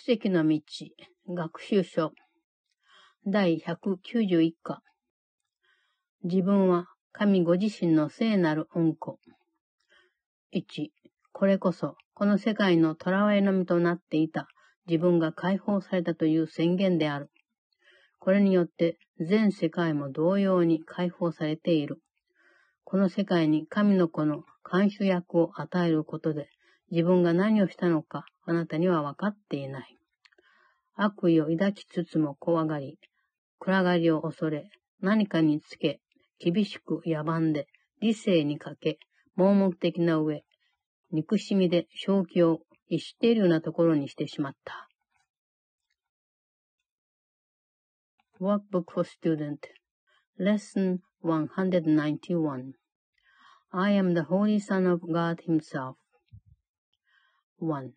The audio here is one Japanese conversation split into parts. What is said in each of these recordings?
奇跡の道、学習書、第191課。自分は神ご自身の聖なる恩子。1、これこそ、この世界の囚われの身となっていた自分が解放されたという宣言である。これによって全世界も同様に解放されている。この世界に神の子の監修役を与えることで、自分が何をしたのかあなたには分かっていない。悪意を抱きつつも怖がり、暗がりを恐れ、何かにつけ、厳しく野蛮で、理性にかけ、盲目的な上、憎しみで正気を逸しているようなところにしてしまった。Workbook for Student Lesson 191 I am the Holy Son of God Himself 1.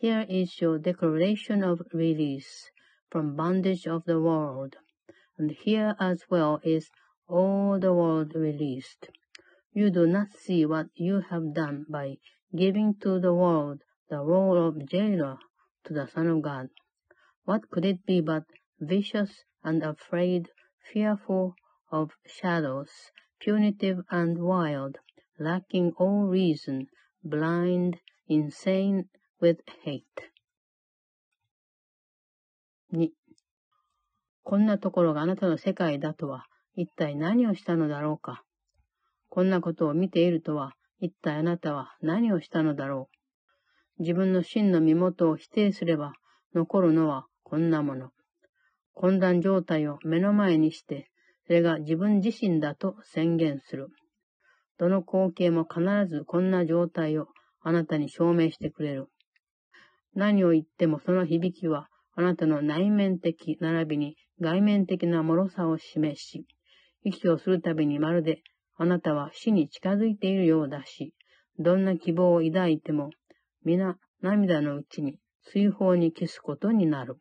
Here is your declaration of release from bondage of the world, and here as well is all the world released. You do not see what you have done by giving to the world the role of jailer to the Son of God. What could it be but vicious and afraid, fearful of shadows, punitive and wild, lacking all reason, blind, insane with hate. 2. こんなところがあなたの世界だとは、一体何をしたのだろうか。こんなことを見ているとは、一体あなたは何をしたのだろう。自分の真の身元を否定すれば、残るのはこんなもの。混乱状態を目の前にして、それが自分自身だと宣言する。どの光景も必ずこんな状態をあなたに証明してくれる。何を言ってもその響きはあなたの内面的並びに外面的な脆さを示し、息をするたびにまるであなたは死に近づいているようだし、どんな希望を抱いても、皆涙のうちに水泡に消すことになる。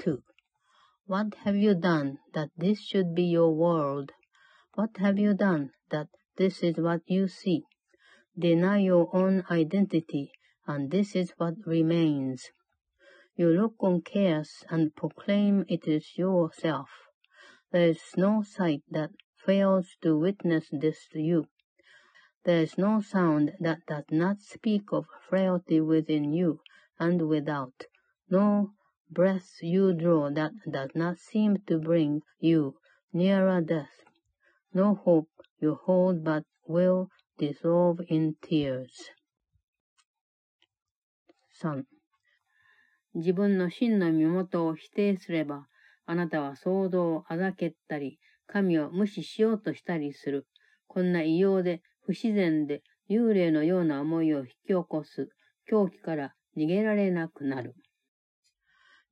2.What have you done that this should be your world?What have you done that this is what you see? Deny your own identity, and this is what remains. You look on chaos and proclaim it is yourself. There is no sight that fails to witness this to you. There is no sound that does not speak of frailty within you and without, no breath you draw that does not seem to bring you nearer death, no hope you hold but will dissolve in tears. 3. 自分の真の身元を否定すれば、あなたは想像をあざけったり、神を無視しようとしたりする。こんな異様で不自然で幽霊のような思いを引き起こす狂気から逃げられなくなる。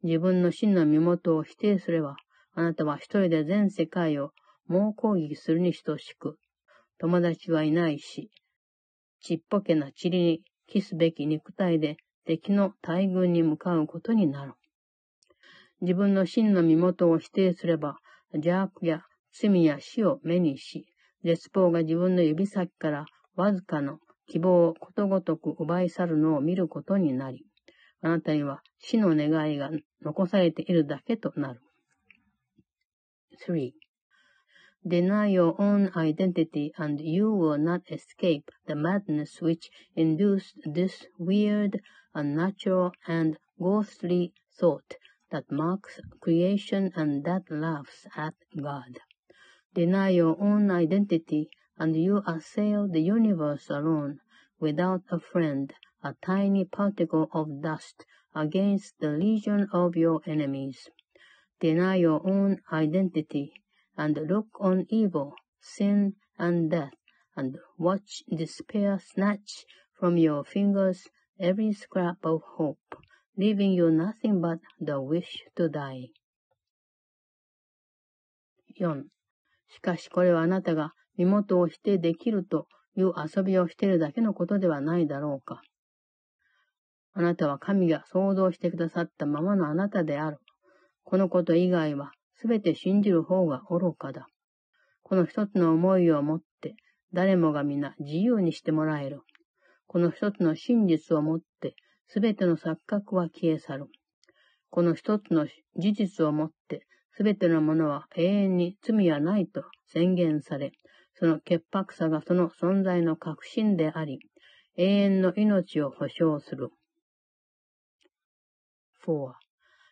自分の真の身元を否定すれば、あなたは一人で全世界を猛攻撃するに等しく、友達はいないし、ちっぽけな塵にキすべき肉体で敵の大軍に向かうことになる。自分の真の身元を否定すれば、邪悪や罪や死を目にし、絶望が自分の指先からわずかの希望をことごとく奪い去るのを見ることになり、あなたには死の願いが残されているだけとなる。3. Deny your own identity and you will not escape the madness which induced this weird, unnatural, and ghostly thought that marks creation and that laughs at God. Deny your own identity and you assail the universe alone, without a friend, a tiny particle of dust against the legion of your enemies. Deny your own identity and look on evil, sin, and death, and watch despair snatch from your fingers every scrap of hope, leaving you nothing but the wish to die. 4. しかしこれはあなたが身元を否定できるという遊びをしているだけのことではないだろうか。あなたは神が想像してくださったままのあなたである。このこと以外はすべて信じる方が愚かだ。この一つの思いを持って、誰もが皆自由にしてもらえる。この一つの真実をもって、すべての錯覚は消え去る。この一つの事実をもって、すべてのものは永遠に罪はないと宣言され、その潔白さがその存在の確信であり、永遠の命を保証する。4.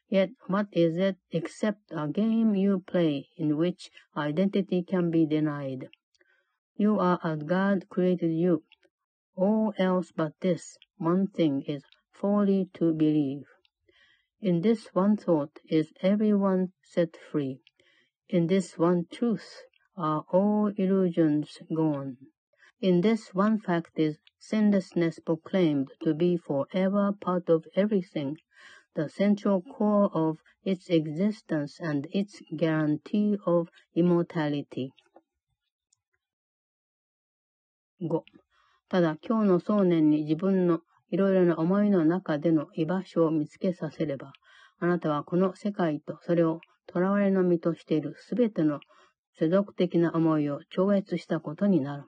Yet what is it except a game you play in which identity can be denied? You are as God created you. All else but this one thing is folly to believe. In this one thought is everyone set free. In this one truth are all illusions gone. In this one fact is sinlessness proclaimed to be forever part of everything, the central core of its existence and its guarantee of immortality. 5. ただ今日の想念に自分のいろいろな思いの中での居場所を見つけさせれば、あなたはこの世界とそれを囚われの身としているすべての世俗的な思いを超越したことになる。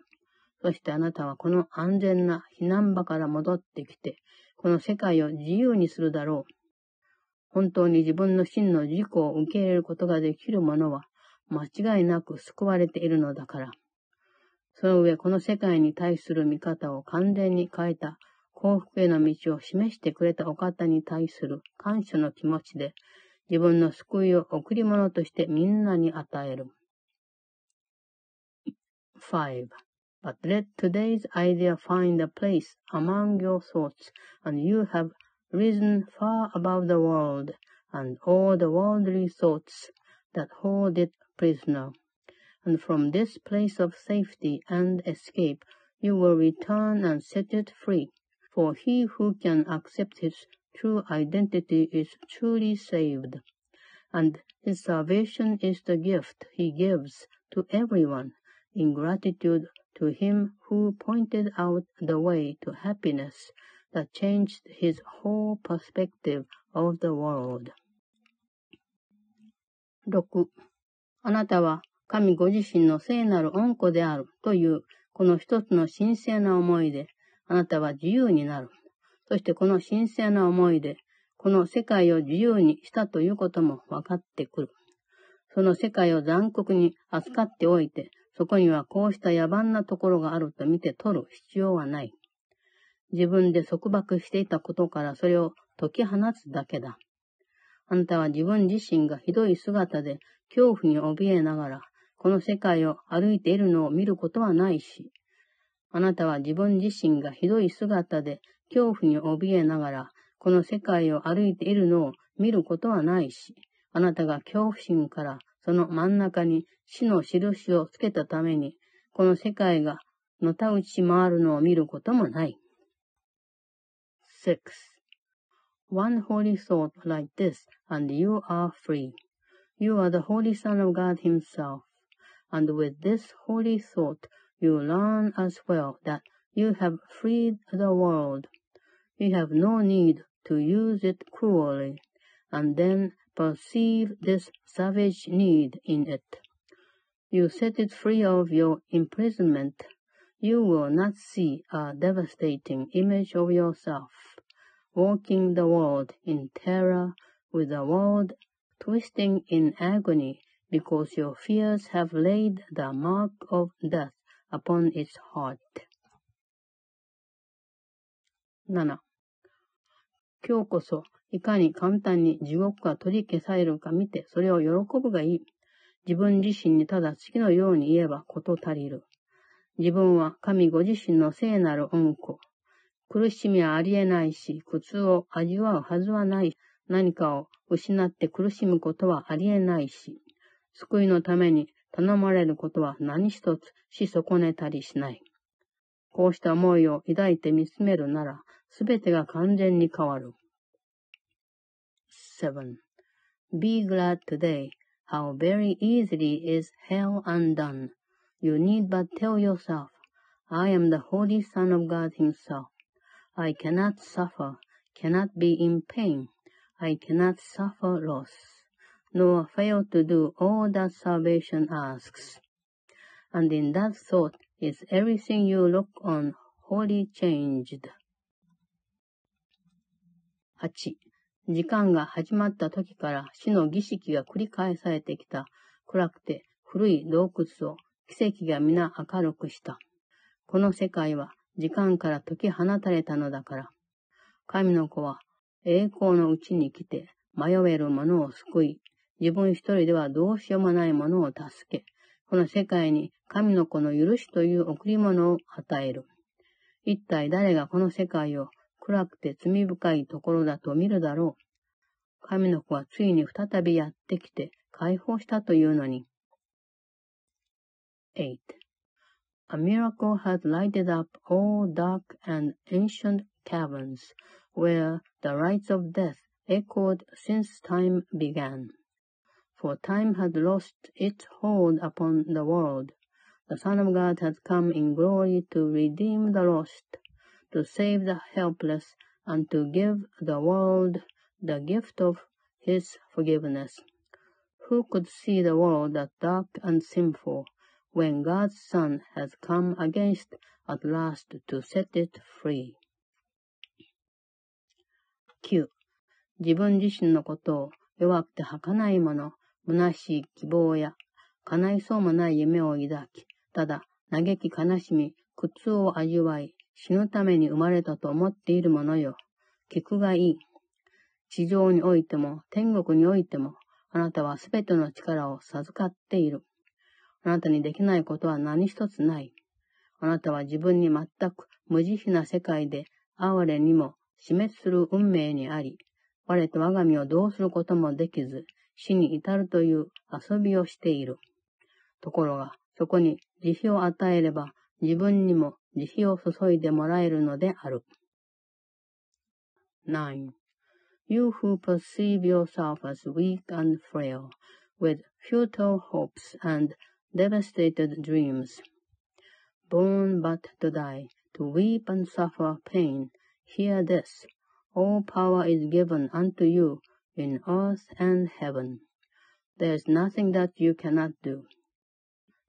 そしてあなたはこの安全な避難場から戻ってきて、この世界を自由にするだろう。本当に自分の真の自己を受け入れることができる者は、間違いなく救われているのだから。その上、この世界に対する見方を完全に変えた幸福への道を示してくれたお方に対する感謝の気持ちで、自分の救いを贈り物としてみんなに与える。5. But let today's idea find a place among your thoughts, and you have risen far above the world, and all the worldly thoughts that hold it prisoner. And from this place of safety and escape, you will return and set it free for he who can accept his true identity is truly saved, and his salvation is the gift he gives to everyone in gratitude to him who pointed out the way to happiness that changed his whole perspective of the world. 6. あなたは神ご自身の聖なる恩子であるというこの一つの神聖な思いであなたは自由になる。そしてこの神聖な思いで、この世界を自由にしたということも分かってくる。その世界を残酷に扱っておいて、そこにはこうした野蛮なところがあると見て取る必要はない。自分で束縛していたことからそれを解き放つだけだ。あなたは自分自身がひどい姿で恐怖に怯えながら、この世界を歩いているのを見ることはないし、あなたは自分自身がひどい姿で恐怖に怯えながら、この世界を歩いているのを見ることはないし、あなたが恐怖心からその真ん中に死の印をつけたために、この世界がのたうち回るのを見ることもない。6. One holy thought like this, and you are free. You are the Holy Son of God Himself. And with this holy thought, you learn as well that you have freed the world. You have no need to use it cruelly, and then perceive this savage need in it. You set it free of your imprisonment. You will not see a devastating image of yourself, walking the world in terror with the world twisting in agony because your fears have laid the mark of death upon its heart. 7. 今日こそ、いかに簡単に地獄が取り消されるか見て、それを喜ぶがいい。自分自身にただ次のように言えばこと足りる。自分は神ご自身の聖なる恩子。苦しみはありえないし、苦痛を味わうはずはない。何かを失って苦しむことはありえないし、救いのために頼まれることは何一つし損ねたりしない。こうした思いを抱いて見つめるなら、すべてが完全に変わる。7.Be glad today how very easily is hell undone. You need but tell yourself, I am the Holy Son of God Himself. I cannot suffer, cannot be in pain. I cannot suffer loss. nor fail to do all that salvation asks. And in that thought is everything you look on wholly changed. 8、時間が始まった時から死の儀式が繰り返されてきた暗くて古い洞窟を奇跡が皆明るくした。この世界は時間から解き放たれたのだから。神の子は栄光のうちに来て迷える者を救い、自分一人ではどうしようもない者を助け、この世界に神の子の許しという贈り物を与える。一体誰がこの世界を暗くて罪深いところだと見るだろう。神の子はついに再びやってきて解放したというのに。8. A miracle had lighted up all dark and ancient caverns where the rites of death echoed since time began. For time had lost its hold upon the world. The Son of God had come in glory to redeem the lost, to save the helpless, and to give the world the gift of his forgiveness. Who could see the world as dark and sinful, when God's Son has come against at last to set it free? 9. 自分自身のことを弱くて儚いもの、虚しい希望や、叶いそうもない夢を抱き、ただ、嘆き悲しみ、苦痛を味わい、死ぬために生まれたと思っているものよ。聞くがいい。地上においても、天国においても、あなたはすべての力を授かっている。あなたにできないことは何一つない。あなたは自分に全く無慈悲な世界で、哀れにも死滅する運命にあり、我と我が身をどうすることもできず、死に至るという遊びをしている。ところが、そこに慈悲を与えれば、自分にも慈悲を注いでもらえるのである。9. You who perceive yourself as weak and frail, with futile hopes and devastated dreams, born but to die, to weep and suffer pain, hear this. All power is given unto you in earth and heaven. There is nothing that you cannot do.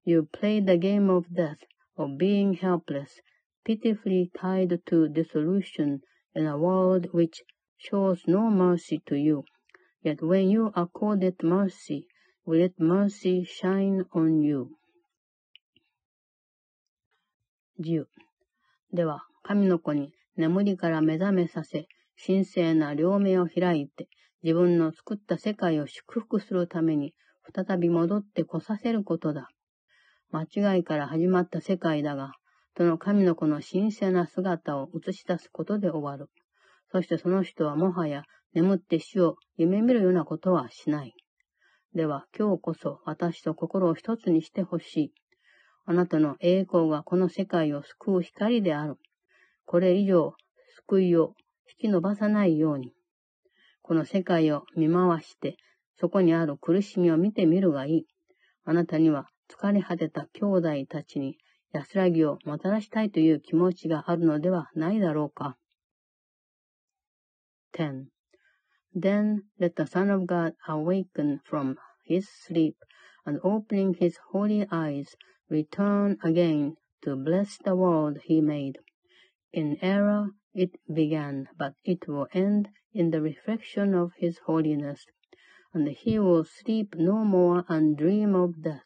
You play the game of death, of being helpless, pitifully tied to dissolution in a world which shows no mercy to you. Yet when you accord it mercy, Let mercy shine on you? 10. では、神の子に眠りから目覚めさせ、神聖な両目を開いて、自分の作った世界を祝福するために、再び戻って来させることだ。間違いから始まった世界だが、その神の子の神聖な姿を映し出すことで終わる。そしてその人はもはや眠って死を夢見るようなことはしない。では今日こそ私と心を一つにしてほしい。あなたの栄光がこの世界を救う光である。これ以上救いを引き伸ばさないように。この世界を見回して、そこにある苦しみを見てみるがいい。あなたには疲れ果てた兄弟たちに安らぎをもたらしたいという気持ちがあるのではないだろうか。10. Then let the Son of God awaken from his sleep and opening his holy eyes return again to bless the world he made. In error it began, but it will end in the reflection of his holiness, and he will sleep no more and dream of death.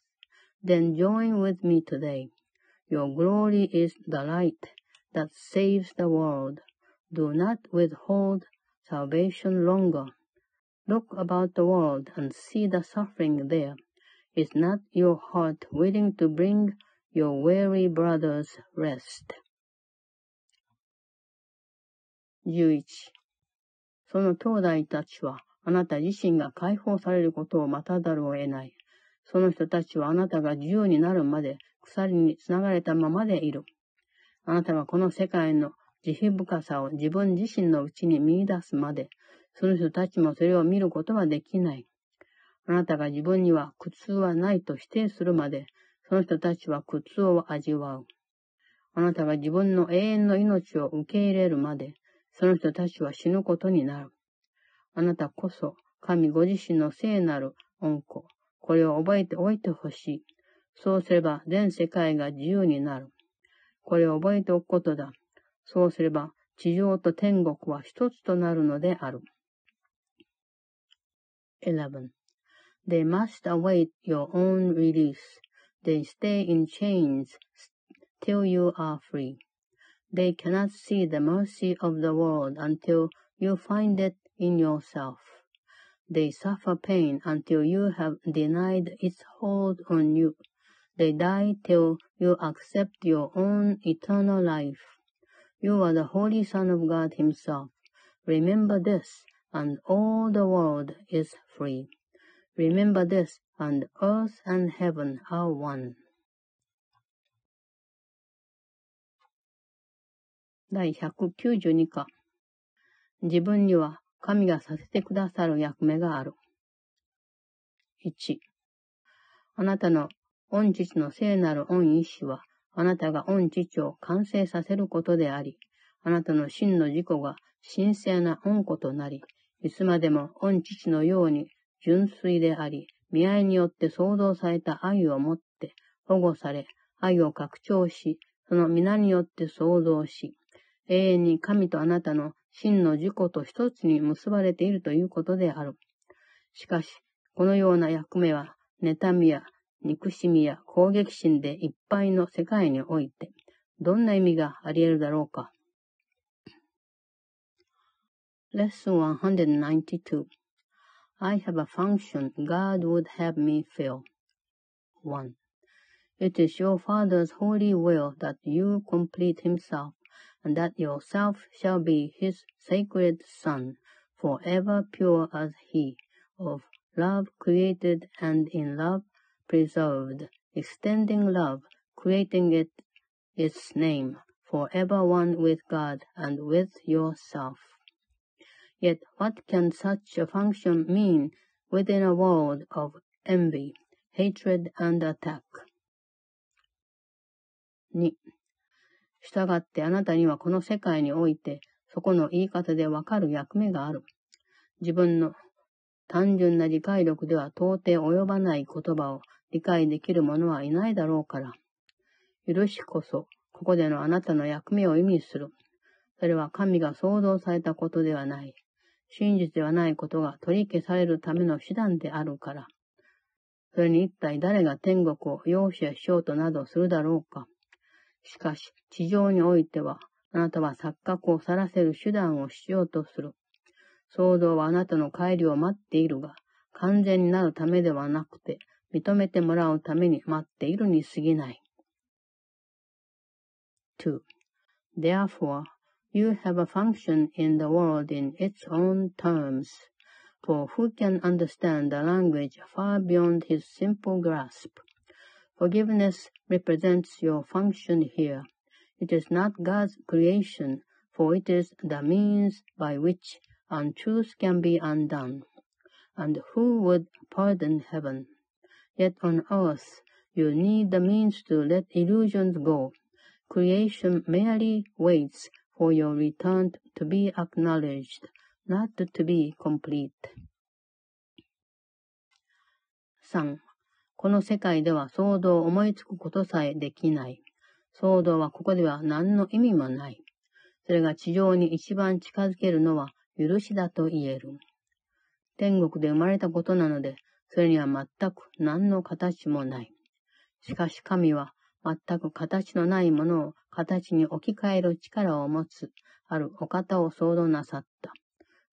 Then join with me today. Your glory is the light that saves the world. Do not withhold salvation longer. Look about the world and see the suffering there. Is not your heart willing to bring your weary brothers rest? 11その兄弟たちはあなた自身が解放されることを待たざるを得ない。その人たちはあなたが自由になるまで鎖につながれたままでいる。あなたがこの世界の慈悲深さを自分自身のうちに見出すまで、その人たちもそれを見ることはできない。あなたが自分には苦痛はないと否定するまで、その人たちは苦痛を味わう。あなたが自分の永遠の命を受け入れるまで、その人たちは死ぬことになる。あなたこそ、神ご自身の聖なる恩子。これを覚えておいてほしい。そうすれば全世界が自由になる。これを覚えておくことだ。そうすれば 地上と天国は一つとなるのである。11. They must await your own release. They stay in chains till you are free. They cannot see the mercy of the world until you find it in yourself. They suffer pain until you have denied its hold on you. They die till you accept your own eternal life. You are the Holy Son of God Himself. Remember this, and all the world is free. Remember this, and earth and heaven are one. 第192課自分には神がさせてくださる役目がある。1、あなたの御父の聖なる御意志は、あなたが御父を完成させることであり、あなたの真の自己が神聖な御子となり、いつまでも御父のように純粋であり、見合いによって創造された愛をもって保護され、愛を拡張し、その皆によって創造し、永遠に神とあなたの真の自己と一つに結ばれているということである。しかし、このような役目は、妬みや憎しみや攻撃心でいっぱいの世界において、どんな意味があり得るだろうか。Lesson 192 I have a function God would have me fill. 1. It is your Father's holy will that you complete himself and that yourself shall be his sacred Son, forever pure as he, of love created and in love preserved, extending love, creating it its name, forever one with God and with yourself. Yet what can such a function mean within a world of envy, hatred, and attack? 2. 従ってあなたにはこの世界において、そこの言い方でわかる役目がある。自分の単純な理解力では到底及ばない言葉を理解できる者はいないだろうから。許しこそ、ここでのあなたの役目を意味する。それは神が創造されたことではない。真実ではないことが取り消されるための手段であるから。それに一体誰が天国を容赦しようとなどするだろうか。しかし、地上においては、あなたは錯覚を去らせる手段をしようとする。騒動はあなたの帰りを待っているが、完全になるためではなくて、認めてもらうために待っているに過ぎない。2. Therefore, you have a function in the world in its own terms. For who can understand the language far beyond his simple grasp? Forgiveness represents your function here. It is not God's creation, for it is the means by which untruth can be undone. And who would pardon heaven? Yet on earth you need the means to let illusions go. Creation merely waits for your return to be acknowledged, not to be complete. 3. この世界では騒動を思いつくことさえできない。騒動はここでは何の意味もない。それが地上に一番近づけるのは許しだと言える。天国で生まれたことなので、それには全く何の形もない。しかし神は全く形のないものを形に置き換える力を持つ、あるお方を想像なさった。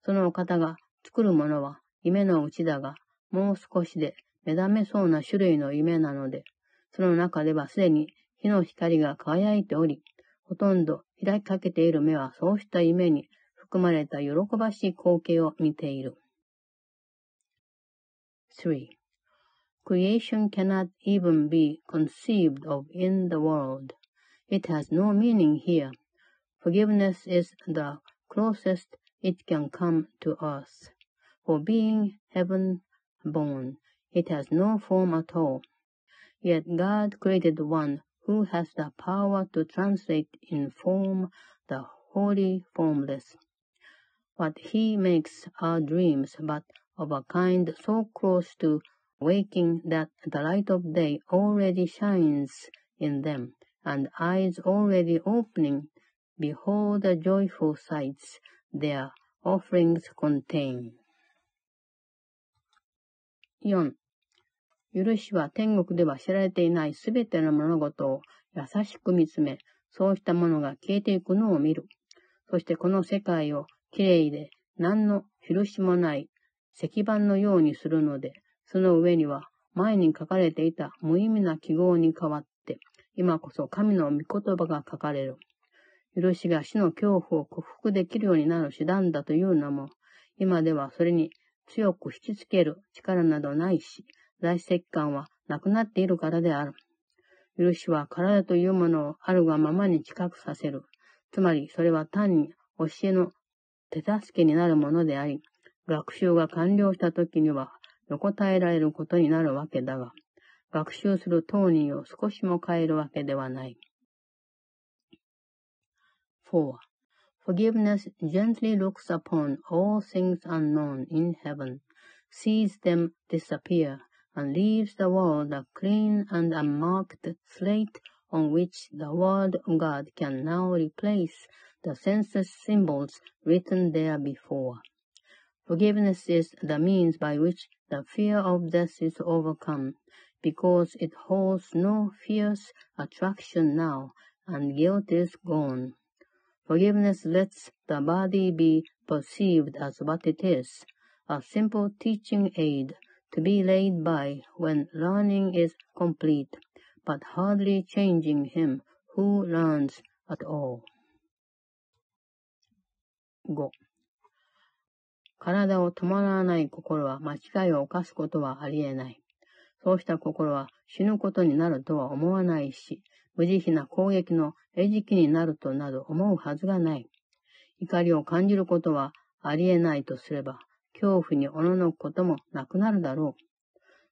そのお方が作るものは夢のうちだが、もう少しで目覚めそうな種類の夢なので、その中ではすでに火の光が輝いており、ほとんど開きかけている目はそうした夢に含まれた喜ばしい光景を見ている。3. Creation cannot even be conceived of in the world. It has no meaning here. Forgiveness is the closest it can come to us. For being heaven born, It has no form at all. Yet God created one who has the power to translate in form the wholly formless. What he makes are dreams, but of a kind so close to waking that the light of day already shines in them, and eyes already opening behold the joyful sights their offerings contain. 4. 許しは天国では知られていないすべての物事を優しく見つめ、そうしたものが消えていくのを見る。そしてこの世界をきれいで何の許しもない石板のようにするので、その上には前に書かれていた無意味な記号に代わって、今こそ神の御言葉が書かれる。許しが死の恐怖を克服できるようになる手段だというのも、今ではそれに強く引きつける力などないし、大石感はなくなっているからである。許しは体というものをあるがままに近くさせる。つまり、それは単に教えの手助けになるものであり、学習が完了した時には横たえられることになるわけだが、学習する当人を少しも変えるわけではない。4. Forgiveness gently looks upon all things unknown in heaven, sees them disappear, and leaves the world a clean and unmarked slate on which the word of God can now replace the senseless symbols written there before. Forgiveness is the means by which the fear of death is overcome, because it holds no fierce attraction now, and guilt is gone. Forgiveness lets the body be perceived as what it is, a simple teaching aid to be laid by when learning is complete, but hardly changing him who learns at all. 5. 体を伴わない心は間違いを犯すことはありえない。そうした心は死ぬことになるとは思わないし、無慈悲な攻撃の餌食になるとなど思うはずがない。怒りを感じることはありえないとすれば、恐怖におののくこともなくなるだろう。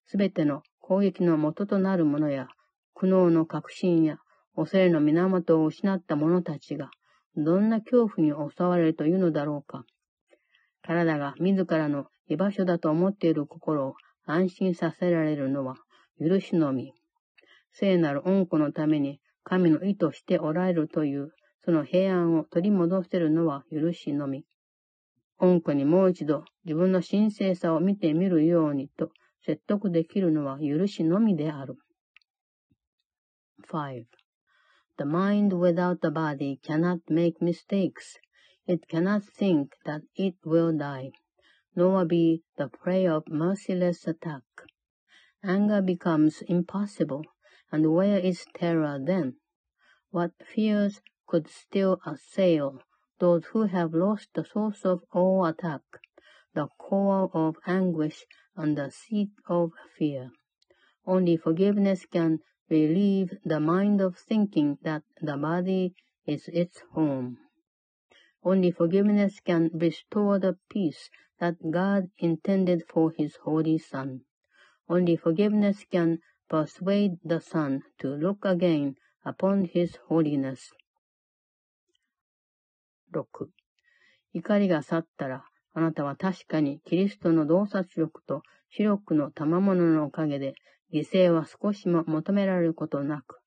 すべての攻撃の元となるものや、苦悩の確信や恐れの源を失った者たちが、どんな恐怖に襲われるというのだろうか。体が自らの居場所だと思っている心を安心させられるのは許しのみ。聖なる恩子のために神の意図しておられるという、その平安を取り戻せるのは許しのみ。恩子にもう一度自分の神聖さを見てみるようにと説得できるのは許しのみである。5. The mind without the body cannot make mistakes. It cannot think that it will die, nor be the prey of merciless attack. Anger becomes impossible, and where is terror then? What fears could still assail those who have lost the source of all attack, the core of anguish and the seat of fear? Only forgiveness can relieve the mind of thinking that the body is its home. Only forgiveness can restore the peace that God intended for His Holy Son. Only forgiveness can persuade the Son to look again upon His holiness. 6. 怒りが去ったら、あなたは確かにキリストの洞察力と白くの賜物のおかげで、犠牲は少しも求められることなく、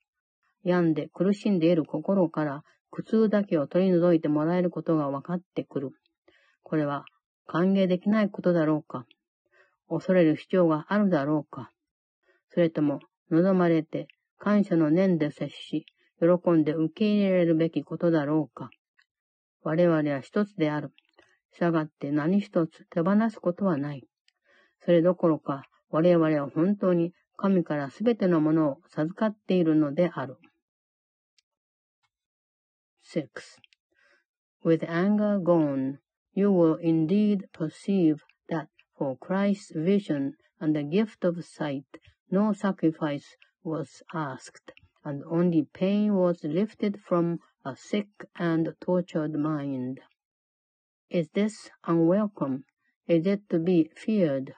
病んで苦しんでいる心から苦痛だけを取り除いてもらえることが分かってくる。これは歓迎できないことだろうか恐れる必要があるだろうかそれとも望まれて感謝の念で接し、喜んで受け入れられるべきことだろうか我々は一つである。従って何一つ手放すことはない。それどころか我々は本当に神からすべてのものを授かっているのである。6. With anger gone, you will indeed perceive that for Christ's vision and the gift of sight, no sacrifice was asked, and only pain was lifted from a sick and tortured mind. Is this unwelcome? Is it to be feared?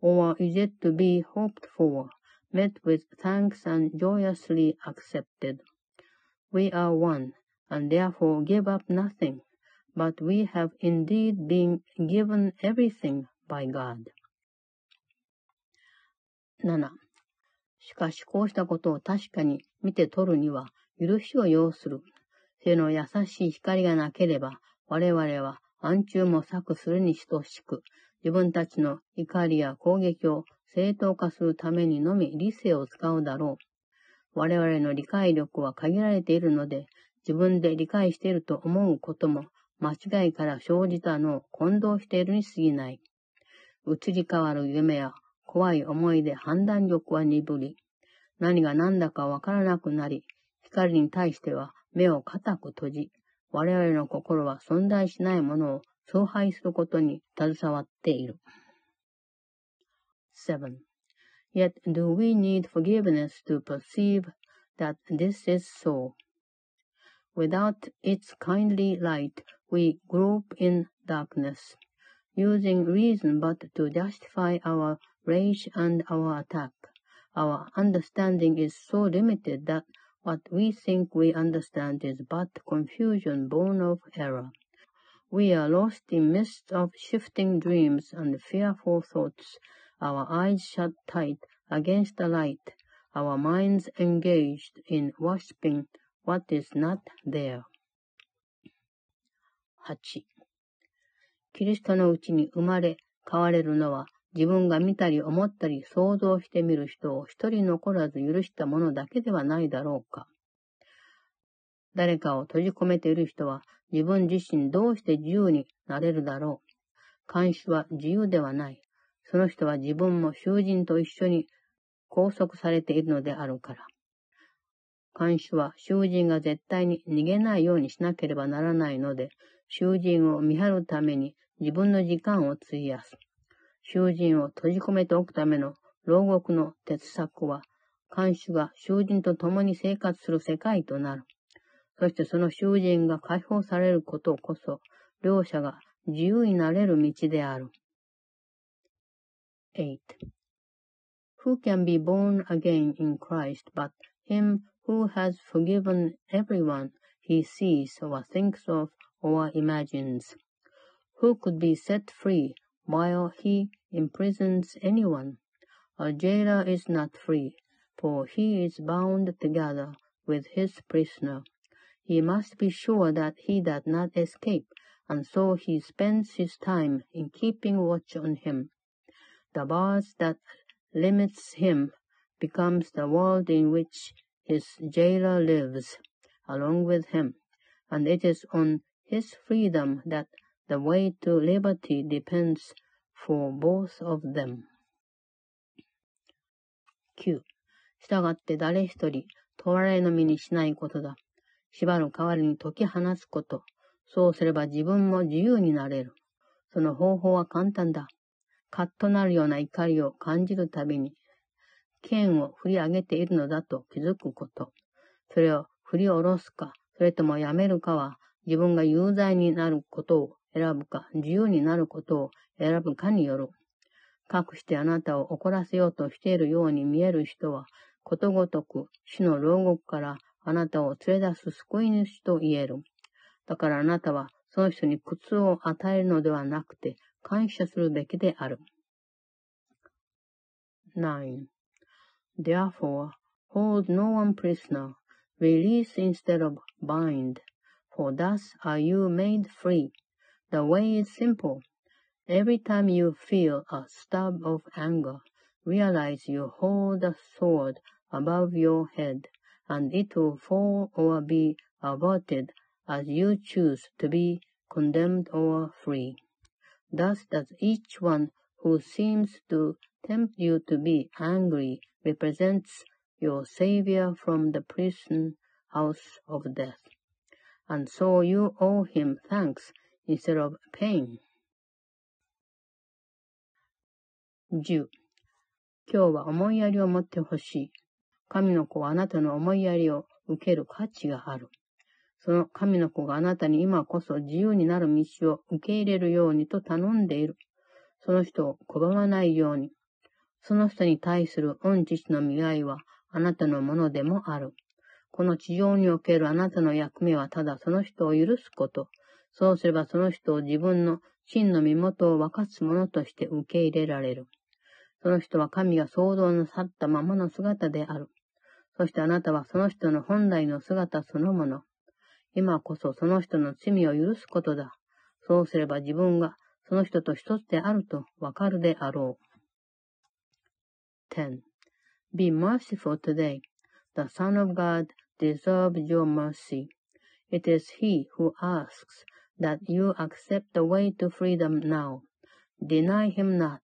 Or is it to be hoped for, met with thanks and joyously accepted? We are one, and therefore give up nothing, but we have indeed been given everything by God. 7. しかしこうしたことを確かに見て取るには許しを要する。その優しい光がなければ、我々は暗中模索するに等しく、自分たちの怒りや攻撃を正当化するためにのみ理性を使うだろう。我々の理解力は限られているので、自分で理解していると思うことも、間違いから生じたのを混同しているに過ぎない。移り変わる夢や怖い思いで判断力は鈍り、何が何だかわからなくなり、光に対しては目を固く閉じ、我々の心は存在しないものを崇拝することに携わっている。7. Yet do we need forgiveness to perceive that this is so? Without its kindly light, we grope in darkness, using reason but to justify our rage and our attack. Our understanding is so limited that what we think we understand is but confusion born of error. We are lost in midst of shifting dreams and fearful thoughts, our eyes shut tight against the light, our minds engaged in worshipping what is not there? 8. キリストのうちに生まれ変われるのは自分が見たり思ったり想像してみる人を一人残らず許したものだけではないだろうか。誰かを閉じ込めている人は自分自身どうして自由になれるだろう。監視は自由ではない。その人は自分も囚人と一緒に拘束されているのであるから。監視は囚人が絶対に逃げないようにしなければならないので、囚人を見張るために自分の時間を費やす。囚人を閉じ込めておくための牢獄の鉄策は、監視が囚人と共に生活する世界となる。そしてその囚人が解放されることこそ、両者が自由になれる道である。8. Who can be born again in Christ but him who has forgiven everyone he sees or thinks of or imagines? Who could be set free while he imprisons anyone? A jailer is not free, for he is bound together with his prisoner. He must be sure that he does not escape, and so he spends his time in keeping watch on him. The bars that limits him becomes the world in which his jailer lives, along with him, and it is on his freedom that the way to liberty depends for both of them. 9. 従って誰一人、問われの身にしないことだ。縛る代わりに解き放つこと。そうすれば自分も自由になれる。その方法は簡単だ。カッとなるような怒りを感じるたびに、剣を振り上げているのだと気づくこと。それを振り下ろすか、それともやめるかは、自分が有罪になることを選ぶか、自由になることを選ぶかによる。かくしてあなたを怒らせようとしているように見える人は、ことごとく死の牢獄からあなたを連れ出す救い主と言える。だからあなたはその人に苦痛を与えるのではなくて感謝するべきである。9. Therefore, hold no one prisoner, release instead of bind, for thus are you made free. The way is simple. Every time you feel a stab of anger, realize you hold a sword above your head and it will fall or be averted as you choose to be condemned or free. Thus does each one who seems to tempt you to be angry represents your Savior from the prison house of death. And so you owe him thanks instead of pain. 10. 今日は思いやりを持ってほしい。神の子はあなたの思いやりを受ける価値がある。その神の子があなたに今こそ自由になる道を受け入れるようにと頼んでいる。その人を拒まないように。その人に対する恩知識の見合いはあなたのものでもある。この地上におけるあなたの役目はただその人を許すこと。そうすればその人を自分の真の身元を分かつ者として受け入れられる。その人は神が創造なさったままの姿である。そしてあなたはその人の本来の姿そのもの。今こそその人の罪を許すことだ。そうすれば自分がその人と一つであるとわかるであろう。10. Be merciful today. The Son of God deserves your mercy. It is He who asks that you accept the way to freedom now. Deny Him not.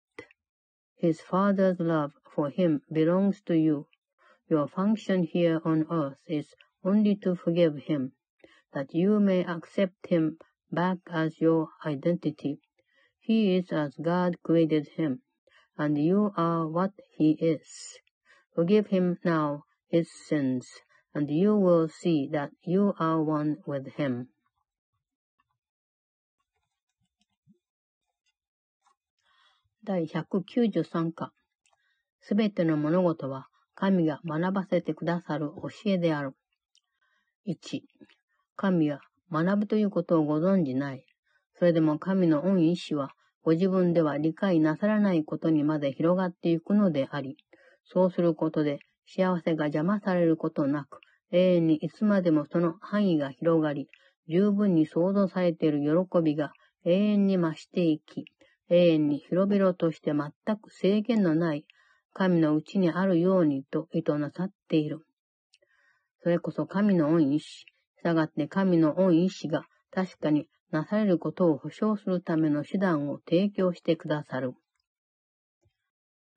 His Father's love for Him belongs to you. Your function here on earth is only to forgive Him, that you may accept Him back as your identity. He is as God created Him, and you are what He is. Forgive Him now His sins, and you will see that you are one with Him. 第193課すべての物事は神が学ばせてくださる教えである。1、神は学ぶということをご存じない。それでも神の恩意志はご自分では理解なさらないことにまで広がっていくのであり、そうすることで幸せが邪魔されることなく、永遠にいつまでもその範囲が広がり、十分に想像されている喜びが永遠に増していき、永遠に広々として全く制限のない神のうちにあるようにと意図なさっている。それこそ神の恩意志、従って神の恩意志が確かになされることを保証するための手段を提供してくださる。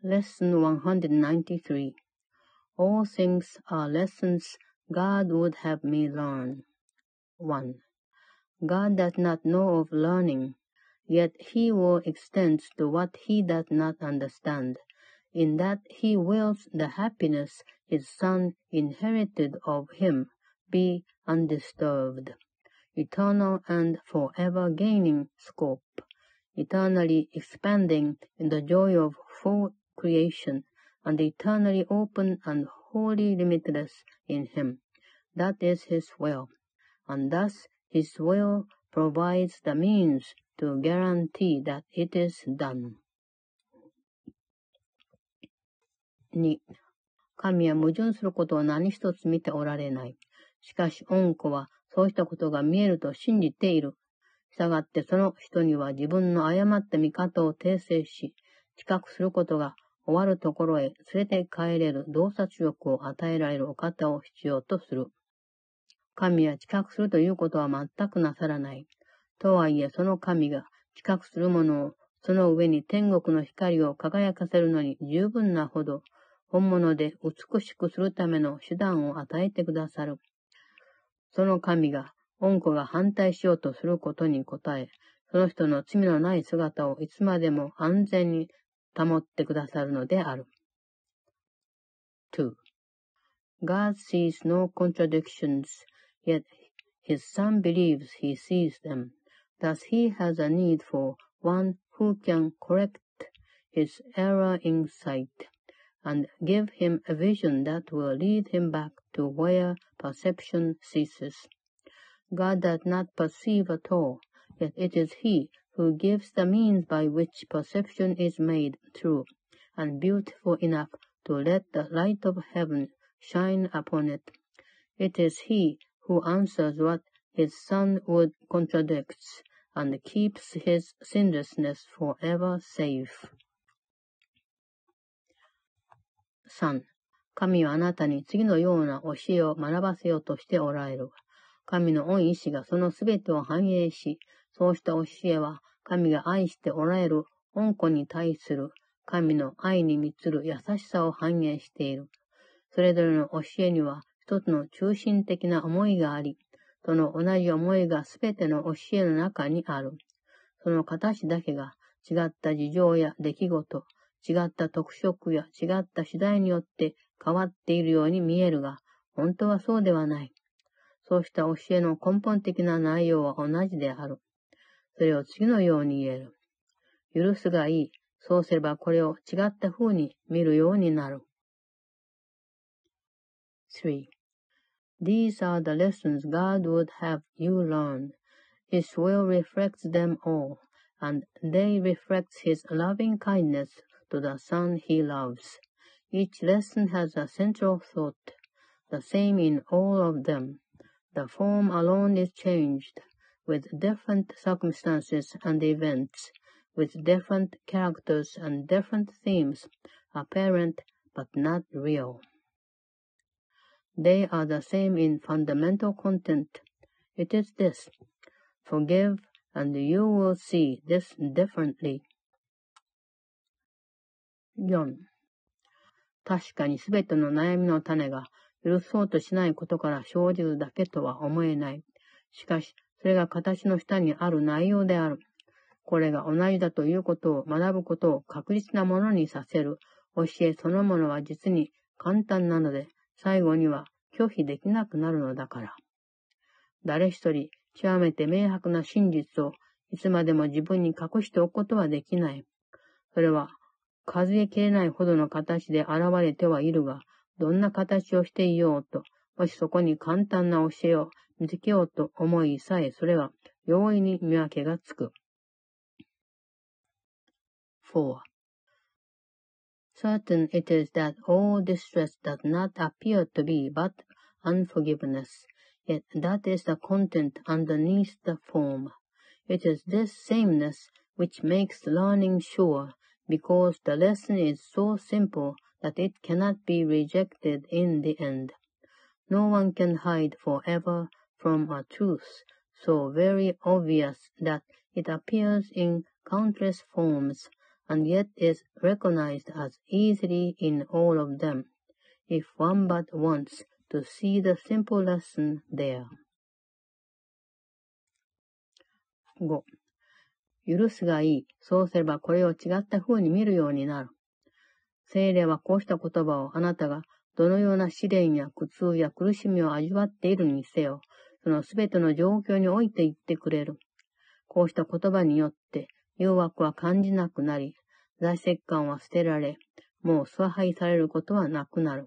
Lesson 193 All things are lessons God would have me learn. 1. God does not know of learning, yet he will extend to what he does not understand. in that he wills the happiness his son inherited of him be undisturbed, eternal and forever gaining scope, eternally expanding in the joy of full creation, and eternally open and wholly limitless in him. That is his will, and thus his will provides the means to guarantee that it is done. 2、神は矛盾することを何一つ見ておられない。しかし、恩子は そうしたことが見えると信じている。従ってその人には自分の誤った見方を訂正し、知覚することが終わるところへ連れて帰れる洞察力を与えられるお方を必要とする。神は知覚するということは全くなさらない。とはいえ、その神が知覚するものをその上に天国の光を輝かせるのに十分なほど本物で美しくするための手段を与えてくださる。その神が、恩子が反対しようとすることに応え、その人の罪のない姿をいつまでも安全に保ってくださるのである。2. God sees no contradictions, yet his son believes he sees them. Thus he has a need for one who can correct his error in sight. And give him a vision that will lead him back to where perception ceases. God does not perceive at all, yet it is He who gives the means by which perception is made true and beautiful enough to let the light of heaven shine upon it. It is He who answers what His Son would contradicts and keeps His sinlessness forever safe. 3. 神はあなたに次のような教えを学ばせようとしておられる。神の恩意志がそのすべてを反映し、そうした教えは神が愛しておられる恩子に対する神の愛に満つる優しさを反映している。それぞれの教えには一つの中心的な思いがあり、その同じ思いがすべての教えの中にある。その形だけが違った事情や出来事、違った特色や違った次第によって変わっているように見えるが、本当はそうではない。そうした教えの根本的な内容は同じである。それを次のように言える。許すがいい。そうすればこれを違った風に見るようになる。3. These are the lessons God would have you learn. His will reflects them all, and they reflect His loving kindness to the Son he loves. Each lesson has a central thought, the same in all of them. The form alone is changed with different circumstances and events, with different characters and different themes, apparent but not real. They are the same in fundamental content. It is this. Forgive and you will see this differently. 4. 確かにすべての悩みの種が許そうとしないことから生じるだけとは思えない。しかし、それが形の下にある内容である。これが同じだということを学ぶことを確実なものにさせる教えそのものは実に簡単なので、最後には拒否できなくなるのだから。誰一人、極めて明白な真実をいつまでも自分に隠しておくことはできない。それは、数えきれないほどの形で現れてはいるが、どんな形をしていようと、もしそこに簡単な教えを見つけようと思いさえ、それは容易に見分けがつく。4. Certain it is that all distress does not appear to be but unforgiveness, yet that is the content underneath the form. It is this sameness which makes learning sure, because the lesson is so simple that it cannot be rejected in the end. No one can hide forever from a truth so very obvious that it appears in countless forms and yet is recognized as easily in all of them, if one but wants to see the simple lesson there. 5. 許すがいい。そうすればこれを違った風に見るようになる。精霊はこうした言葉をあなたがどのような試練や苦痛や苦しみを味わっているにせよ、そのすべての状況において言ってくれる。こうした言葉によって誘惑は感じなくなり、財石感は捨てられ、もう崇拝されることはなくなる。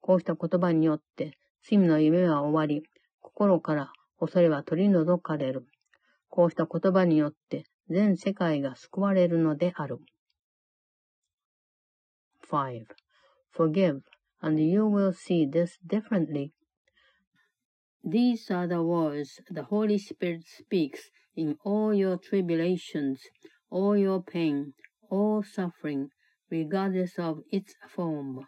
こうした言葉によって、罪の夢は終わり、心から恐れは取り除かれる。こうした言葉によって、全世界が救われるのである。5. Forgive, and you will see this differently. These are the words the Holy Spirit speaks in all your tribulations, all your pain, all suffering, regardless of its form.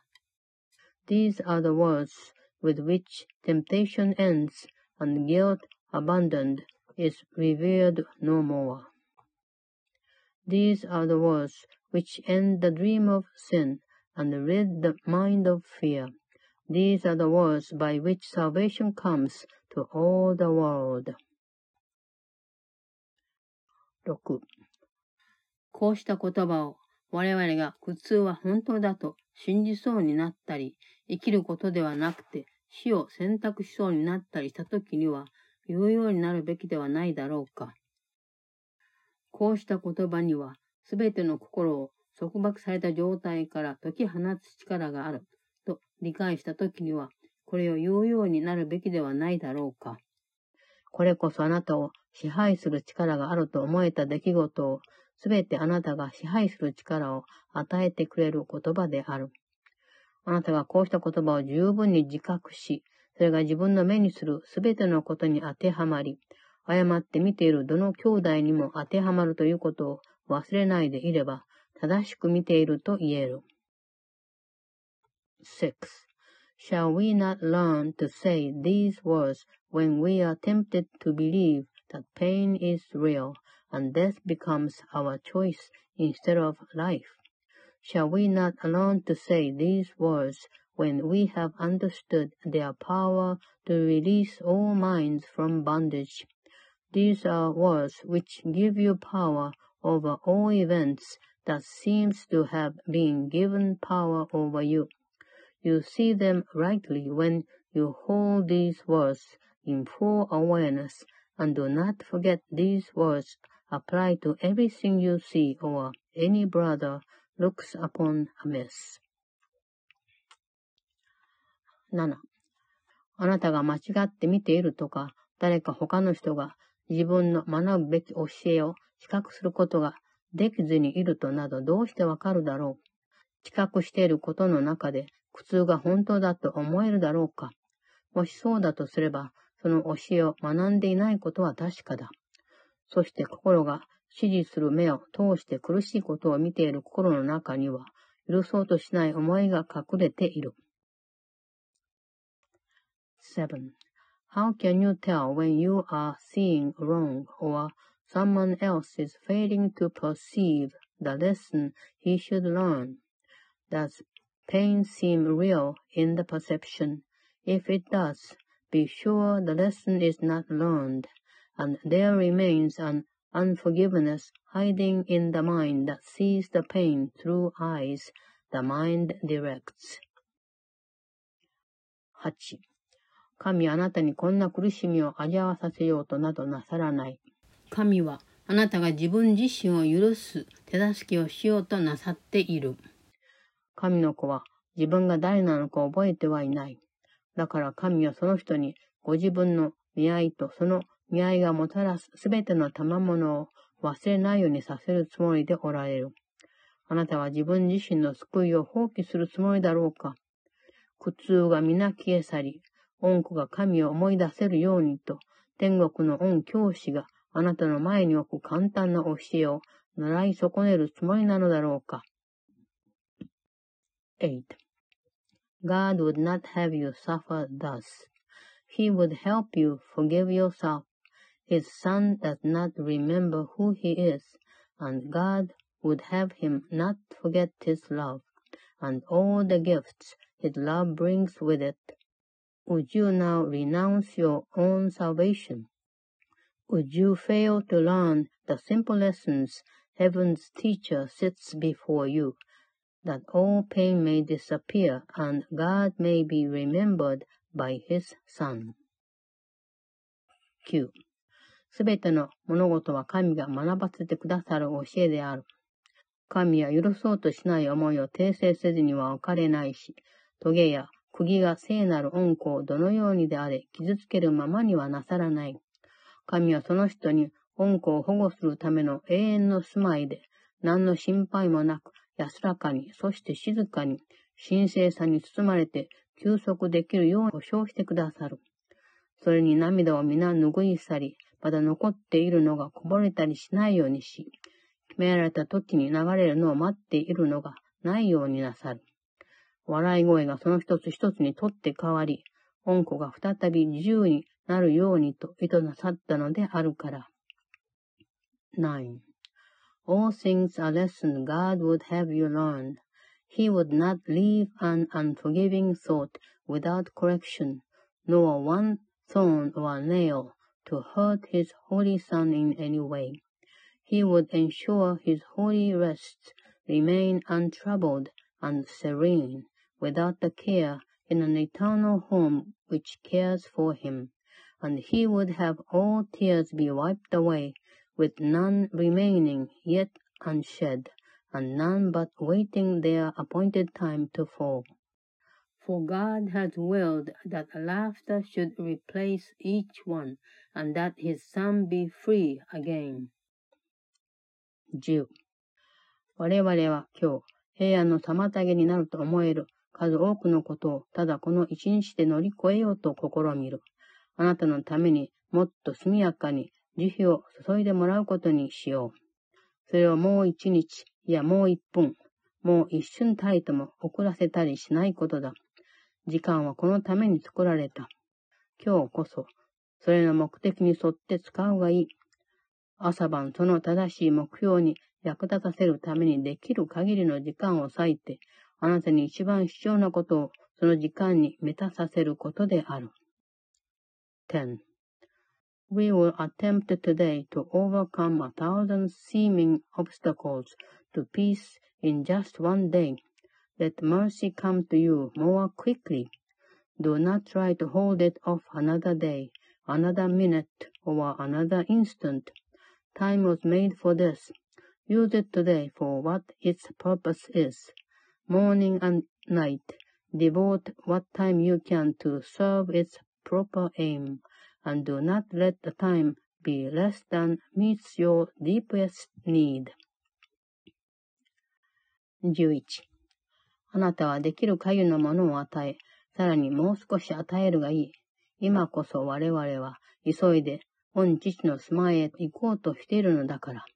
These are the words with which temptation ends and guilt abandoned is revealed no more. These are the words which end the dream of sin and rid the mind of fear. These are the words by which salvation comes to all the world. 6. こうした言葉を我々が苦痛は本当だと信じそうになったり、生きることではなくて死を選択しそうになったりしたときには言うようになるべきではないだろうか。こうした言葉には、すべての心を束縛された状態から解き放つ力があると理解したときには、これを言うようになるべきではないだろうか。これこそあなたを支配する力があると思えた出来事をすべてあなたが支配する力を与えてくれる言葉である。あなたがこうした言葉を十分に自覚し、それが自分の目にするすべてのことに当てはまり、誤って見ているどの兄弟にも当てはまるということを忘れないでいれば、正しく見ていると言える。6. Shall we not learn to say these words when we are tempted to believe that pain is real and death becomes our choice instead of life. Shall we not learn to say these words when we have understood their power to release all minds from bondage? These are words which give you power over all events that seems to have been given power over you. You see them rightly when you hold these words in full awareness and do not forget these words apply to everything you see or any brother looks upon amiss. 7. あなたが間違って見ているとか、誰か他の人が 自分の学ぶべき教えを比較することができずにいるとなどどうしてわかるだろう。知覚していることの中で苦痛が本当だと思えるだろうか。もしそうだとすれば、その教えを学んでいないことは確かだ。そして心が指示する目を通して苦しいことを見ている心の中には、許そうとしない思いが隠れている。7. How can you tell when you are seeing wrong or someone else is failing to perceive the lesson he should learn? Does pain seem real in the perception? If it does, be sure the lesson is not learned, and there remains an unforgiveness hiding in the mind that sees the pain through eyes the mind directs. 8. 神はあなたにこんな苦しみを味わわさせようとなどなさらない。神はあなたが自分自身を許す手助けをしようとなさっている。神の子は自分が誰なのか覚えてはいない。だから神はその人にご自分の見合いとその見合いがもたらすすべての賜物を忘れないようにさせるつもりでおられる。あなたは自分自身の救いを放棄するつもりだろうか苦痛が皆消え去り、恩子が神を思い出せるようにと、天国の恩教師があなたの前に置く簡単な教えを習い損ねるつもりなのだろうか。8. God would not have you suffer thus. He would help you forgive yourself. His son does not remember who he is, and God would have him not forget his love, and all the gifts his love brings with it. Would you now renounce your own salvation? Would you fail to learn the simple lessons heaven's teacher sits before you, that all pain may disappear and God may be remembered by his Son? 9. すべての物事は神が学ばせてくださる教えである。神は許そうとしない思いを訂正せずには置かれないし、棘や釘が聖なる恩子をどのようにであれ傷つけるままにはなさらない。神はその人に恩子を保護するための永遠の住まいで、何の心配もなく安らかに、そして静かに、神聖さに包まれて休息できるように保証してくださる。それに涙を皆拭い去り、まだ残っているのがこぼれたりしないようにし、決められた時に流れるのを待っているのがないようになさる。笑い声がその一つ一つにとって変わり、恩子が再び自由になるようにと意図なさったのであるから。9. All things are lesson God would have you learn. He would not leave an unforgiving thought without correction, nor one thorn or nail to hurt his holy Son in any way. He would ensure his holy rest remain untroubled and serene, without the care in an eternal home which cares for him, and he would have all tears be wiped away, with none remaining yet unshed, and none but waiting their appointed time to fall. For God has willed that laughter should replace each one, and that his son be free again. 10. 我々は今日、平安の妨げになると思える 数多くのことをただこの一日で乗り越えようと試みる。あなたのためにもっと速やかに慈悲を注いでもらうことにしよう。それをもう一日、いやもう一分、もう一瞬たりとも遅らせたりしないことだ。時間はこのために作られた。今日こそ、それの目的に沿って使うがいい。朝晩その正しい目標に役立たせるためにできる限りの時間を割いて、あなたに一番必要なことをその時間に満たさせることである。10. We will attempt today to overcome a thousand seeming obstacles to peace in just one day. Let mercy come to you more quickly. Do not try to hold it off another day, another minute, or another instant. Time was made for this. Use it today for what its purpose is. Morning and night, devote what time you can to serve its proper aim, and do not let the time be less than meets your deepest need. 11. あなたはできる限りのものを与え、さらにもう少し与えるがいい。今こそ我々は急いで御父の住まいへ行こうとしているのだから。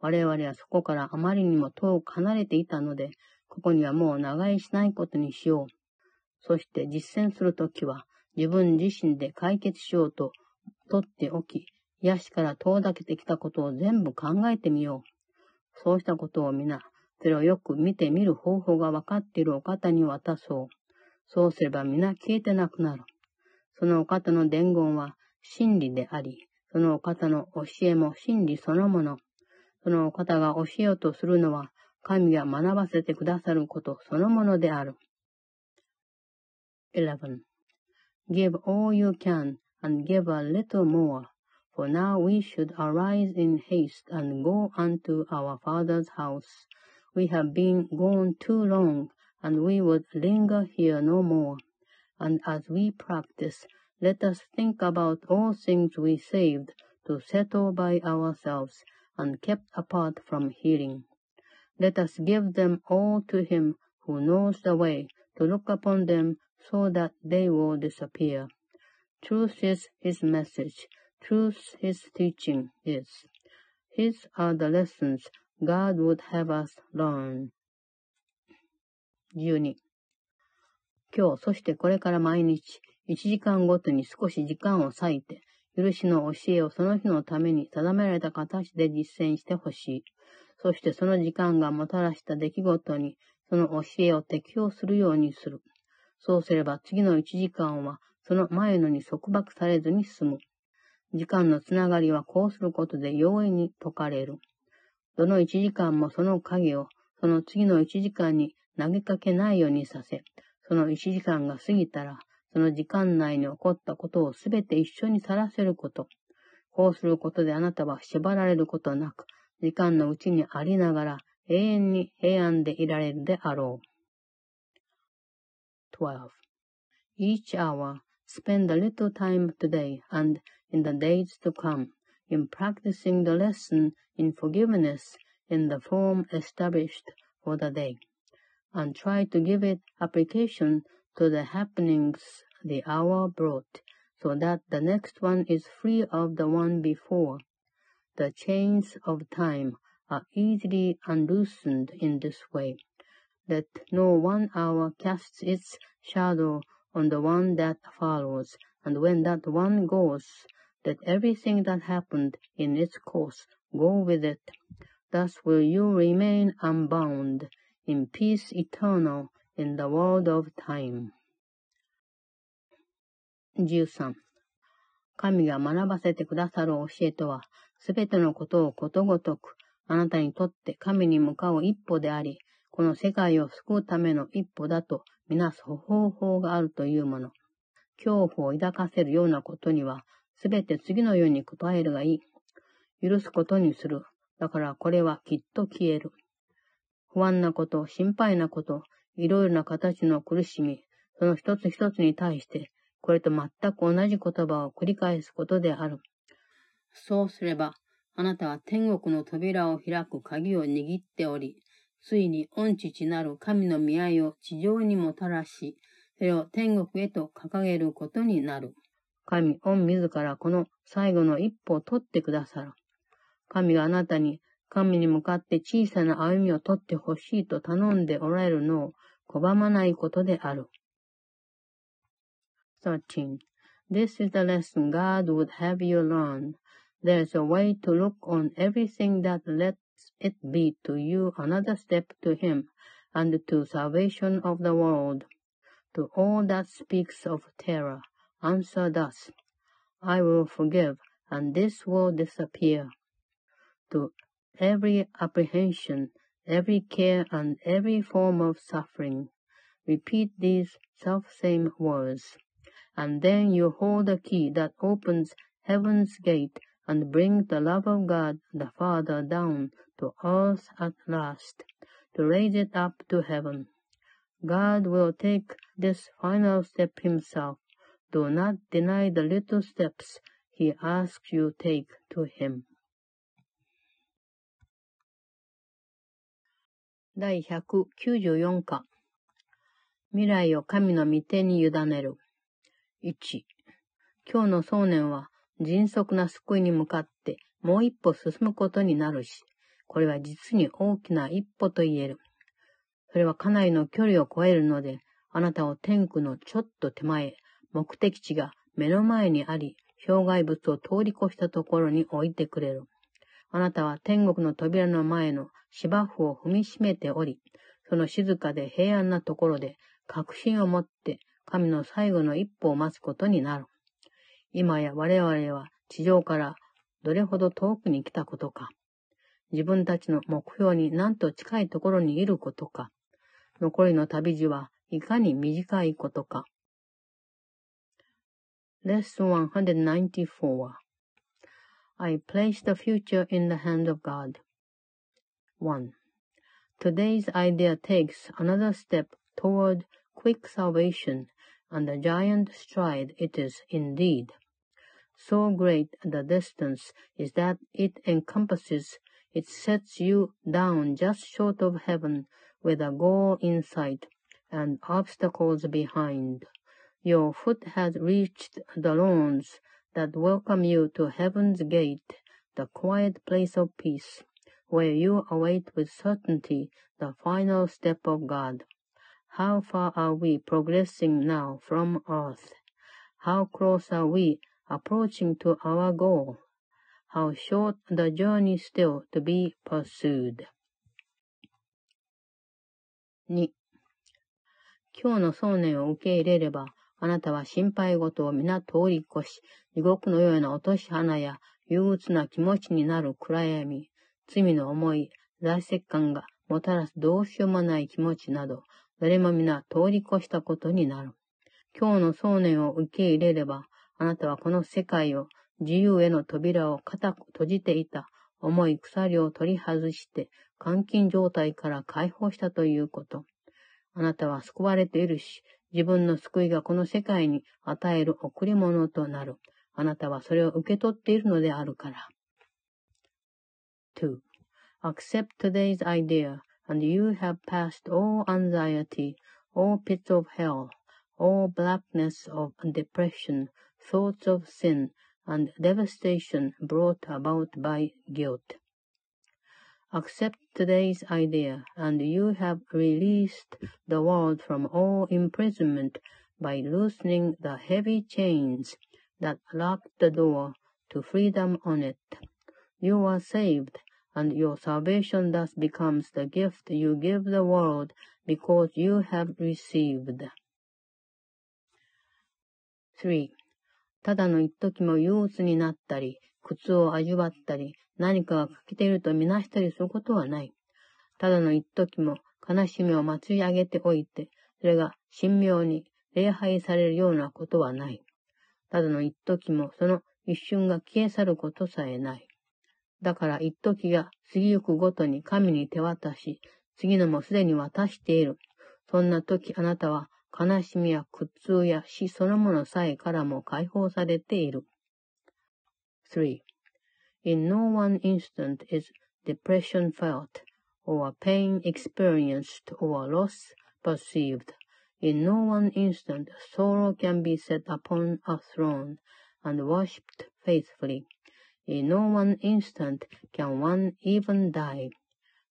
我々はそこからあまりにも遠く離れていたので、ここにはもう長居しないことにしよう。そして実践するときは、自分自身で解決しようと取っておき、癒しから遠ざけてきたことを全部考えてみよう。そうしたことを皆、それをよく見てみる方法がわかっているお方に渡そう。そうすれば皆消えてなくなる。そのお方の伝言は真理であり、そのお方の教えも真理そのもの。そのお方が教えようとするのは、神が学ばせてくださることそのものである。11. Give all you can and give a little more. For now we should arise in haste and go unto our Father's house. We have been gone too long, and we would linger here no more. And as we practice, let us think about all things we saved to settle by ourselves and kept apart from hearing. Let us give them all to him who knows the way to look upon them so that they will disappear. Truth is his message. Truth his teaching is. His are the lessons God would have us learn. 12. 今日、そしてこれから毎日、1時間ごとに少し時間を割いて、許しの教えをその日のために定められた形で実践してほしい。そしてその時間がもたらした出来事に、その教えを適用するようにする。そうすれば次の1時間は、その前のに束縛されずに済む。時間のつながりはこうすることで容易に解かれる。どの1時間もその影を、その次の1時間に投げかけないようにさせ、その1時間が過ぎたら、その時間内に起こったことをすべて一緒にさらせること。こうすることであなたは縛られることなく、時間のうちにありながら永遠に平安でいられるであろう。12. Each hour, spend a little time today and in the days to come in practicing the lesson in forgiveness in the form established for the day, and try to give it application to the happenings the hour brought, so that the next one is free of the one before. The chains of time are easily unloosened in this way. Let no one hour cast its shadow on the one that follows, and when that one goes, let everything that happened in its course go with it. Thus will you remain unbound, in peace eternal, in the world of time. 13. 神が学ばせてくださる教えとは、 すべてのことをことごとく、あなたにとって神に向かう一歩であり、この世界を救うための一歩だとみなす方法があるというもの。恐怖を抱かせるようなことには、すべて次のように答えるがいい。許すことにする。だからこれはきっと消える。不安なこと、心配なこと、いろいろな形の苦しみ、その一つ一つに対して、これと全く同じ言葉を繰り返すことである。そうすれば、あなたは天国の扉を開く鍵を握っており、ついに御父なる神の見合いを地上にもたらし、それを天国へと掲げることになる。神、御自らこの最後の一歩を取ってくださる。神があなたに神に向かって小さな歩みを取ってほしいと頼んでおられるのを拒まないことである。13. This is the lesson God would have you learn. There is a way to look on everything that lets it be to you another step to Him and to salvation of the world. To all that speaks of terror, answer thus, I will forgive, and this will disappear. To every apprehension, every care, and every form of suffering, repeat these self-same words, and then you hold the key that opens heaven's gate and brings the love of God the Father down to earth at last, to raise it up to heaven. God will take this final step himself. Do not deny the little steps he asks you take to him. 第194課未来を神の御手に委ねる。1. 今日の想念は 迅速な救いに向かってもう一歩進むことになるし、これは実に大きな一歩と言える。それはかなりの距離を超えるので、あなたを天空のちょっと手前、目的地が目の前にあり、障害物を通り越したところに置いてくれる。あなたは天国の扉の前の芝生を踏みしめており、その静かで平安なところで確信を持って神の最後の一歩を待つことになる。今や我々は地上からどれほど遠くに来たことか。自分たちの目標になんと近いところにいることか。残りの旅路はいかに短いことか。Lesson 194 I place the future in the hand of God. 1. Today's idea takes another step toward quick salvation, and a giant stride it is indeed. So great the distance is that it encompasses, it sets you down just short of heaven with a goal in sight and obstacles behind. Your foot has reached the lawns that welcome you to heaven's gate, the quiet place of peace, where you await with certainty the final step of God. How far are we progressing now from earth? How close are we approaching to our goal? How short the journey still to be pursued. 2. 今日の想念を受け入れれば、あなたは心配事を皆通り越し、地獄のような落とし穴や憂鬱な気持ちになる暗闇、罪の思い、財石感がもたらすどうしようもない気持ちなど、どれも皆通り越したことになる。今日の想念を受け入れれば、あなたはこの世界を自由への扉を固く閉じていた重い鎖を取り外して、監禁状態から解放したということ。あなたは救われているし、自分の救いがこの世界に与える贈り物となる。あなたはそれを受け取っているのであるから。2. Accept today's idea, and you have passed all anxiety, all pits of hell, all blackness of depression, thoughts of sin, and devastation brought about by guilt. Accept today's idea, and you have released the world from all imprisonment by loosening the heavy chains that locked the door to freedom on it. You are saved, and your salvation thus becomes the gift you give the world because you have received. 3. ただの一時も憂鬱になったり、苦痛を味わったり、何かが欠けているとみなしたりすることはない。ただの一時も悲しみを祭り上げておいて、それが神妙に礼拝されるようなことはない。ただの一時もその一瞬が消え去ることさえない。だから一時が過ぎゆくごとに神に手渡し、次のもすでに渡している。そんな時あなたは悲しみや苦痛や死そのものさえからも解放されている。3. In no one instant is depression felt, or pain experienced, or loss perceived. In no one instant sorrow can be set upon a throne and worshipped faithfully. In no one instant can one even die.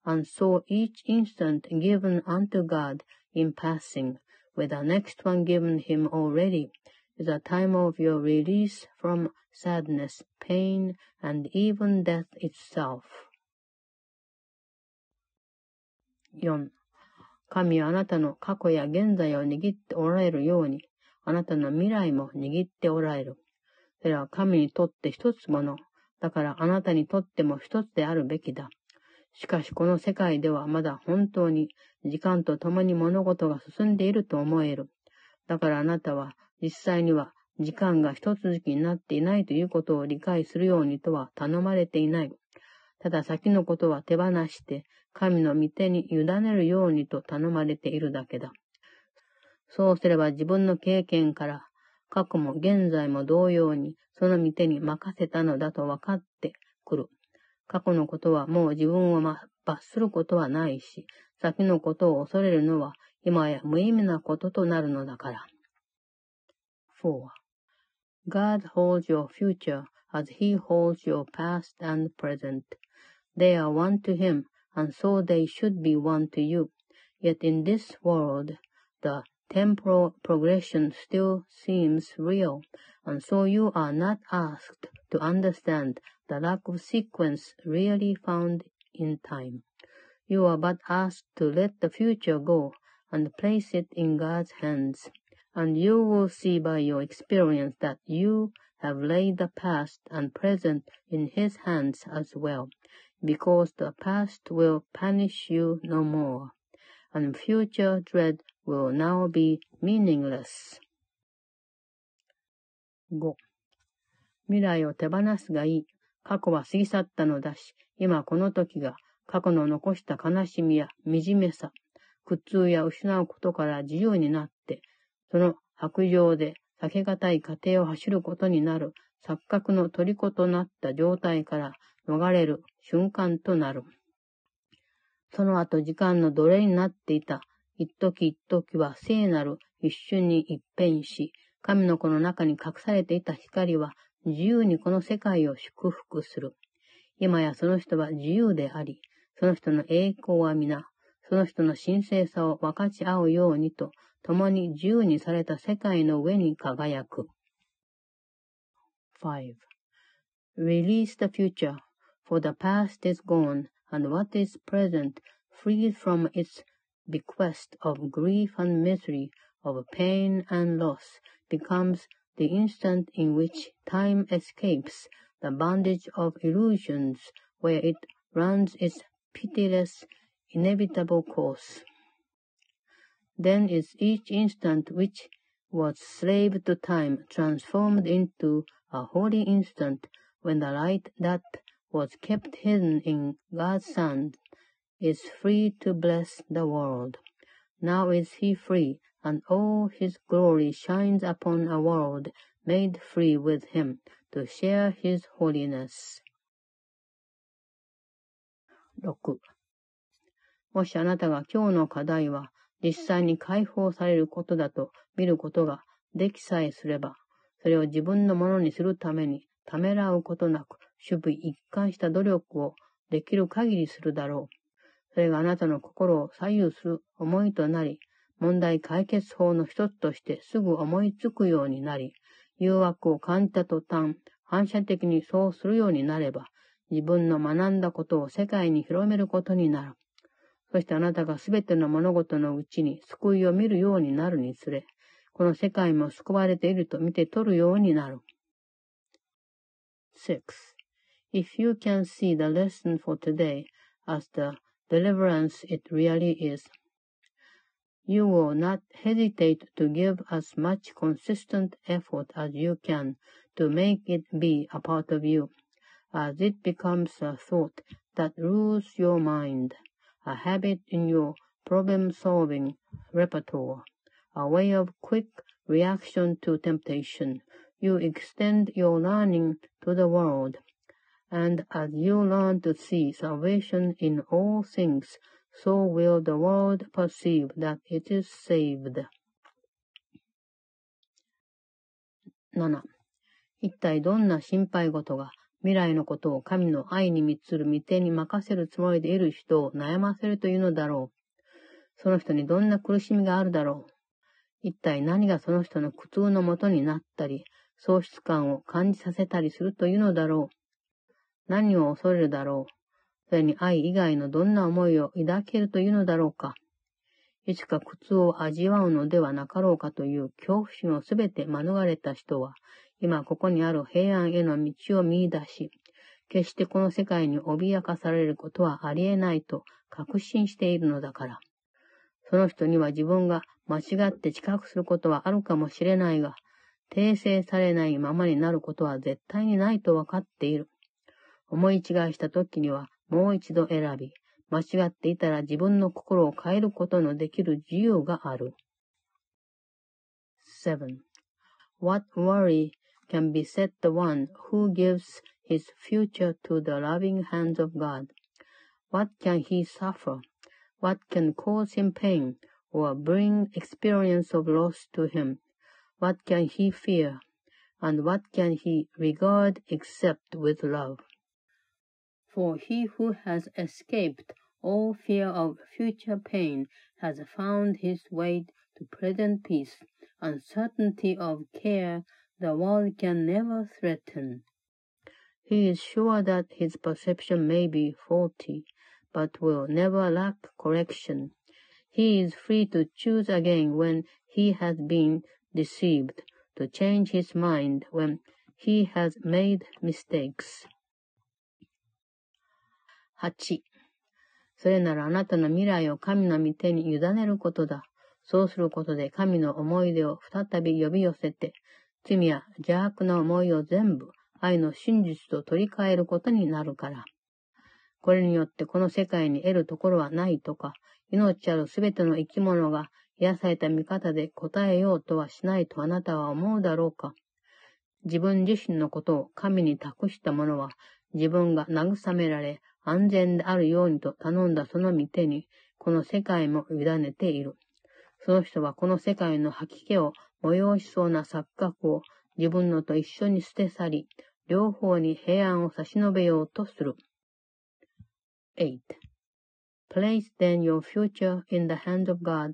And so each instant given unto God in passing with the next one given him already, is a time of your release from sadness, pain, and even death itself. 4. 神はあなたの過去や現在を握っておられるように、あなたの未来も握っておられる。それは神にとって一つもの。だからあなたにとっても一つであるべきだ。しかしこの世界ではまだ本当に時間と共に物事が進んでいると思える。だからあなたは実際には時間が一続きになっていないということを理解するようにとは頼まれていない。ただ先のことは手放して神の御手に委ねるようにと頼まれているだけだ。そうすれば自分の経験から過去も現在も同様にその御手に任せたのだと分かってくる。過去のことはもう自分を罰することはないし、先のことを恐れるのは今や無意味なこととなるのだから。4. God holds your future as he holds your past and present. They are one to him, and so they should be one to you. Yet in this world, the temporal progression still seems real, and so you are not asked to understand the lack of sequence really found in time. You are but asked to let the future go and place it in God's hands, and you will see by your experience that you have laid the past and present in His hands as well, because the past will punish you no more, and future dread will now be meaningless. 5. 未来を手放すがいい。 過去は過ぎ去ったのだし、今この時が過去の残した悲しみや惨めさ、苦痛や失うことから自由になって、その白状で避けがたい過程を走ることになる錯覚の虜となった状態から逃れる瞬間となる。その後時間の奴隷になっていた一時一時は聖なる一瞬に一変し、神の子の中に隠されていた光は自由にこの世界を祝福する。今やその人は自由であり、その人の栄光は皆、その人の神聖さを分かち合うようにと、共に自由にされた世界の上に輝く。5. Release the future, for the past is gone, and what is present, freed from its bequest of grief and misery, of pain and loss, becomes the instant in which time escapes the bondage of illusions, where it runs its pitiless, inevitable course. Then is each instant which was slave to time transformed into a holy instant when the light that was kept hidden in God's Son is free to bless the world. Now is he free, and all his glory shines upon a world made free with him to share his holiness. 6. もしあなたが今日の課題は実際に解放されることだと見ることができさえすれば、それを自分のものにするためにためらうことなく、守備一貫した努力をできる限りするだろう。それがあなたの心を左右する思いとなり、問題解決法の一つとしてすぐ思いつくようになり、誘惑を感じた途端、反射的にそうするようになれば、自分の学んだことを世界に広めることになる。そしてあなたがすべての物事のうちに救いを見るようになるにつれ、この世界も救われていると見て取るようになる。6. If you can see the lesson for today as the deliverance it really is, you will not hesitate to give as much consistent effort as you can to make it be a part of you, as it becomes a thought that rules your mind, a habit in your problem-solving repertoire, a way of quick reaction to temptation. You extend your learning to the world, and as you learn to see salvation in all things, so will the world perceive that it is saved? 7. 一体どんな心配事が未来のことを神の愛に満つる御手に任せるつもりでいる人を悩ませるというのだろう。その人にどんな苦しみがあるだろう。一体何がその人の苦痛のもとになったり、喪失感を感じさせたりするというのだろう。何を恐れるだろう。それに愛以外のどんな思いを抱けるというのだろうか。いつか苦痛を味わうのではなかろうかという恐怖心をすべて免れた人は、今ここにある平安への道を見出し、決してこの世界に脅かされることはありえないと確信しているのだから。その人には自分が間違って知覚することはあるかもしれないが、訂正されないままになることは絶対にないと分かっている。思い違いした時にはもう一度選び、間違っていたら自分の心を変えることのできる自由がある。7.What worry can beset the one who gives his future to the loving hands of God? What can he suffer? What can cause him pain or bring experience of loss to him? What can he fear? and what can he regard except with love? For he who has escaped all fear of future pain has found his way to present peace, uncertainty of care the world can never threaten. He is sure that his perception may be faulty, but will never lack correction. He is free to choose again when he has been deceived, to change his mind when he has made mistakes. 8. それならあなたの未来を神の御手に委ねることだ。そうすることで神の思い出を再び呼び寄せて、罪や邪悪な思いを全部愛の真実と取り替えることになるから。これによってこの世界に得るところはないとか、命あるすべての生き物が癒された見方で答えようとはしないとあなたは思うだろうか。自分自身のことを神に託した者は、自分が慰められ、安全であるようにと頼んだその御手に、この世界も委ねている。その人はこの世界の吐き気を催しそうな錯覚を自分のと一緒に捨て去り、両方に平安を差し伸べようとする。8. Place then your future in the hands of God,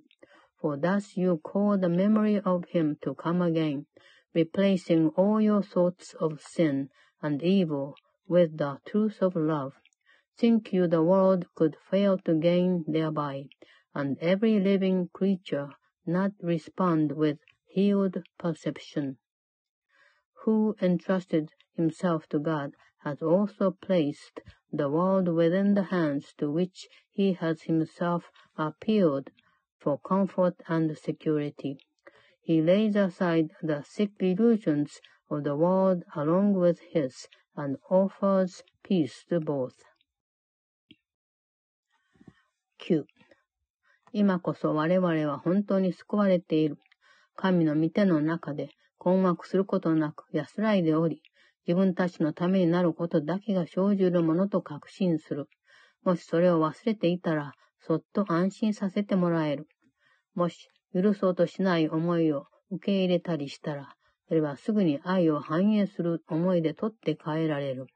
for thus you call the memory of Him to come again, replacing all your thoughts of sin and evil with the truth of love. Think you the world could fail to gain thereby, and every living creature not respond with healed perception? Who entrusted himself to God has also placed the world within the hands to which he has himself appealed for comfort and security. He lays aside the sick illusions of the world along with his and offers peace to both. 9. 今こそ我々は本当に救われている。神の御手の中で困惑することなく安らいでおり、自分たちのためになることだけが生じるものと確信する。もしそれを忘れていたら、そっと安心させてもらえる。もし、許そうとしない思いを受け入れたりしたら、それはすぐに愛を反映する思いで取って変えられる。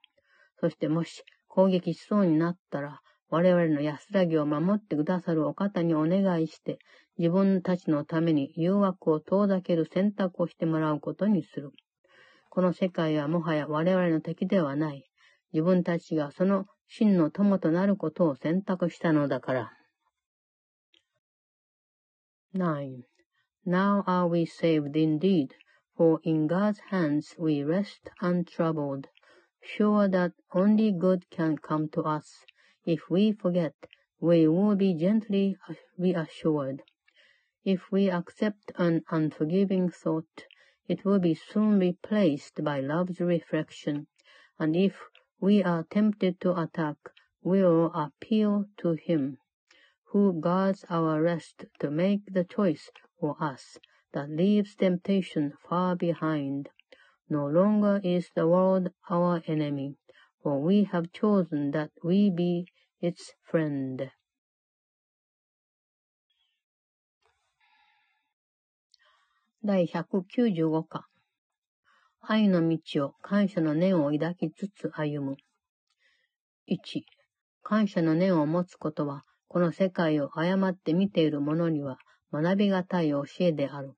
そしてもし攻撃しそうになったら、我々の安らぎを守ってくださるお方にお願いして、自分たちのために誘惑を遠ざける選択をしてもらうことにする。この世界はもはや我々の敵ではない。自分たちがその真の友となることを選択したのだから。9. Now are we saved indeed, for in God's hands we rest untroubled, sure that only good can come to us. If we forget, we will be gently reassured. If we accept an unforgiving thought, it will be soon replaced by love's reflection, and if we are tempted to attack, we will appeal to Him, who guards our rest to make the choice for us that leaves temptation far behind. No longer is the world our enemy, for we have chosen that we be its friend. 第195課愛の道を感謝の念を抱きつつ歩む。1、感謝の念を持つことは、この世界を誤って見ている者には学びがたい教えである。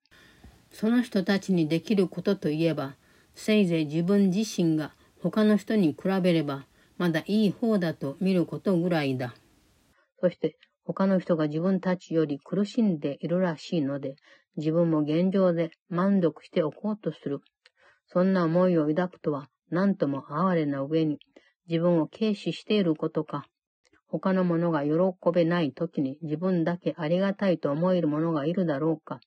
その人たちにできることといえば、せいぜい自分自身が他の人に比べれば、まだいい方だと見ることぐらいだ。そして、他の人が自分たちより苦しんでいるらしいので、自分も現状で満足しておこうとする。そんな思いを抱くとは、何とも哀れな上に、自分を軽視していることか、他の者が喜べない時に自分だけありがたいと思える者がいるだろうか。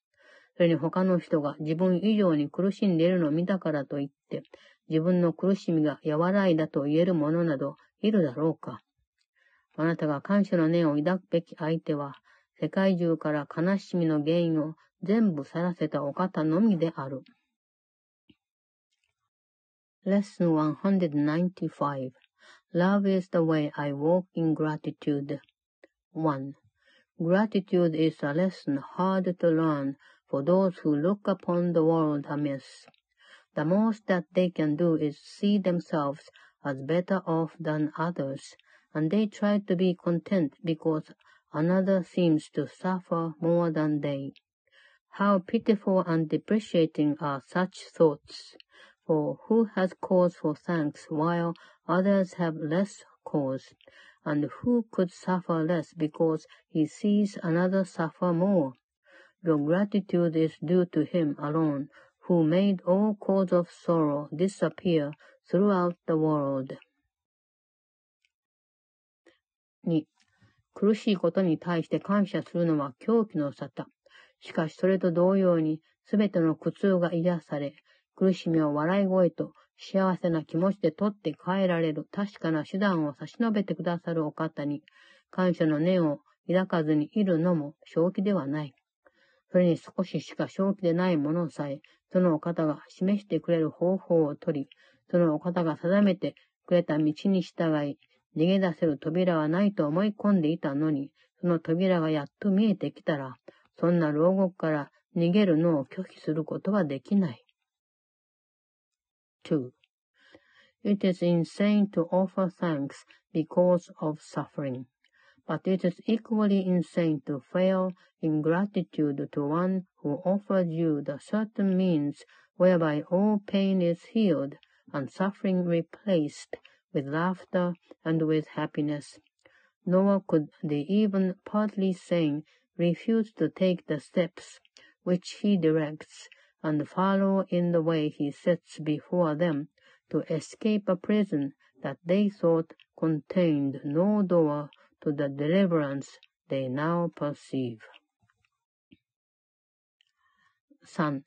それに他の人が自分以上に苦しんでいるのを見たからといって、自分の苦しみが和らいだと言える者などいるだろうか。あなたが感謝の念を抱くべき相手は、世界中から悲しみの原因を全部去らせたお方のみである。Lesson 195 Love is the way I walk in gratitude. 1. Gratitude is a lesson hard to learn for those who look upon the world amiss. The most that they can do is see themselves as better off than others, and they try to be content because another seems to suffer more than they. How pitiful and depreciating are such thoughts! For who has cause for thanks while others have less cause? And who could suffer less because he sees another suffer more? Your gratitude is due to him alone, who made all cause of sorrow disappear throughout the world. 2. 苦しいことに対して感謝するのは狂気の沙汰。しかしそれと同様に、すべての苦痛が癒され、苦しみを笑い声と幸せな気持ちで取って帰られる確かな手段を差し伸べてくださるお方に、感謝の念を抱かずにいるのも正気ではない。それに少ししか正気でないものさえ、そのお方が示してくれる方法を取り、そのお方が定めてくれた道に従い、逃げ出せる扉はないと思い込んでいたのに、その扉がやっと見えてきたら、そんな牢獄から逃げるのを拒否することはできない。2. It is insane to offer thanks because of suffering. But it is equally insane to fail in gratitude to one who offers you the certain means whereby all pain is healed and suffering replaced with laughter and with happiness. Nor could the even partly sane refuse to take the steps which he directs and follow in the way he sets before them to escape a prison that they thought contained no door to the deliverance they now perceive. 3.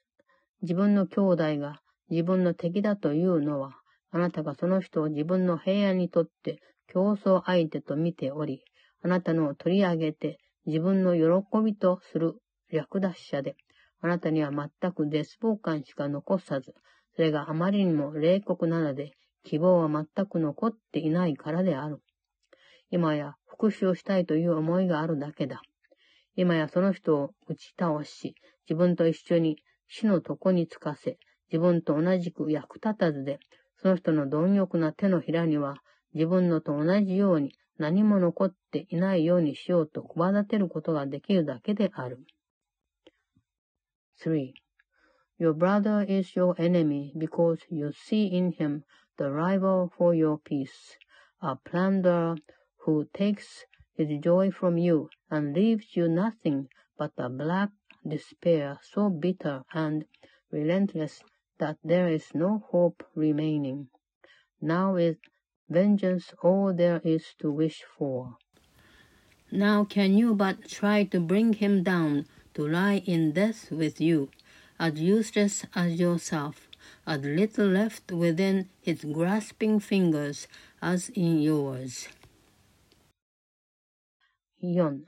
自分の兄弟が自分の敵だというのは、あなたがその人を自分の平安にとって競争相手と見ており、あなたのを取り上げて自分の喜びとする略奪者で、あなたには全く絶望感しか残さず、それがあまりにも冷酷なので、希望は全く残っていないからである。今や復讐をしたいという思いがあるだけだ。今やその人を打ち倒し、自分と一緒に死の床につかせ、自分と同じく役立たずで、その人の貪欲な手のひらには、自分のと同じように何も残っていないようにしようと企てることができるだけである。3. Your brother is your enemy because you see in him the rival for your peace, a plunderer who takes his joy from you and leaves you nothing but a black despair so bitter and relentless that there is no hope remaining. Now is vengeance all there is to wish for. Now can you but try to bring him down to lie in death with you, as useless as yourself, as little left within his grasping fingers as in yours. 4.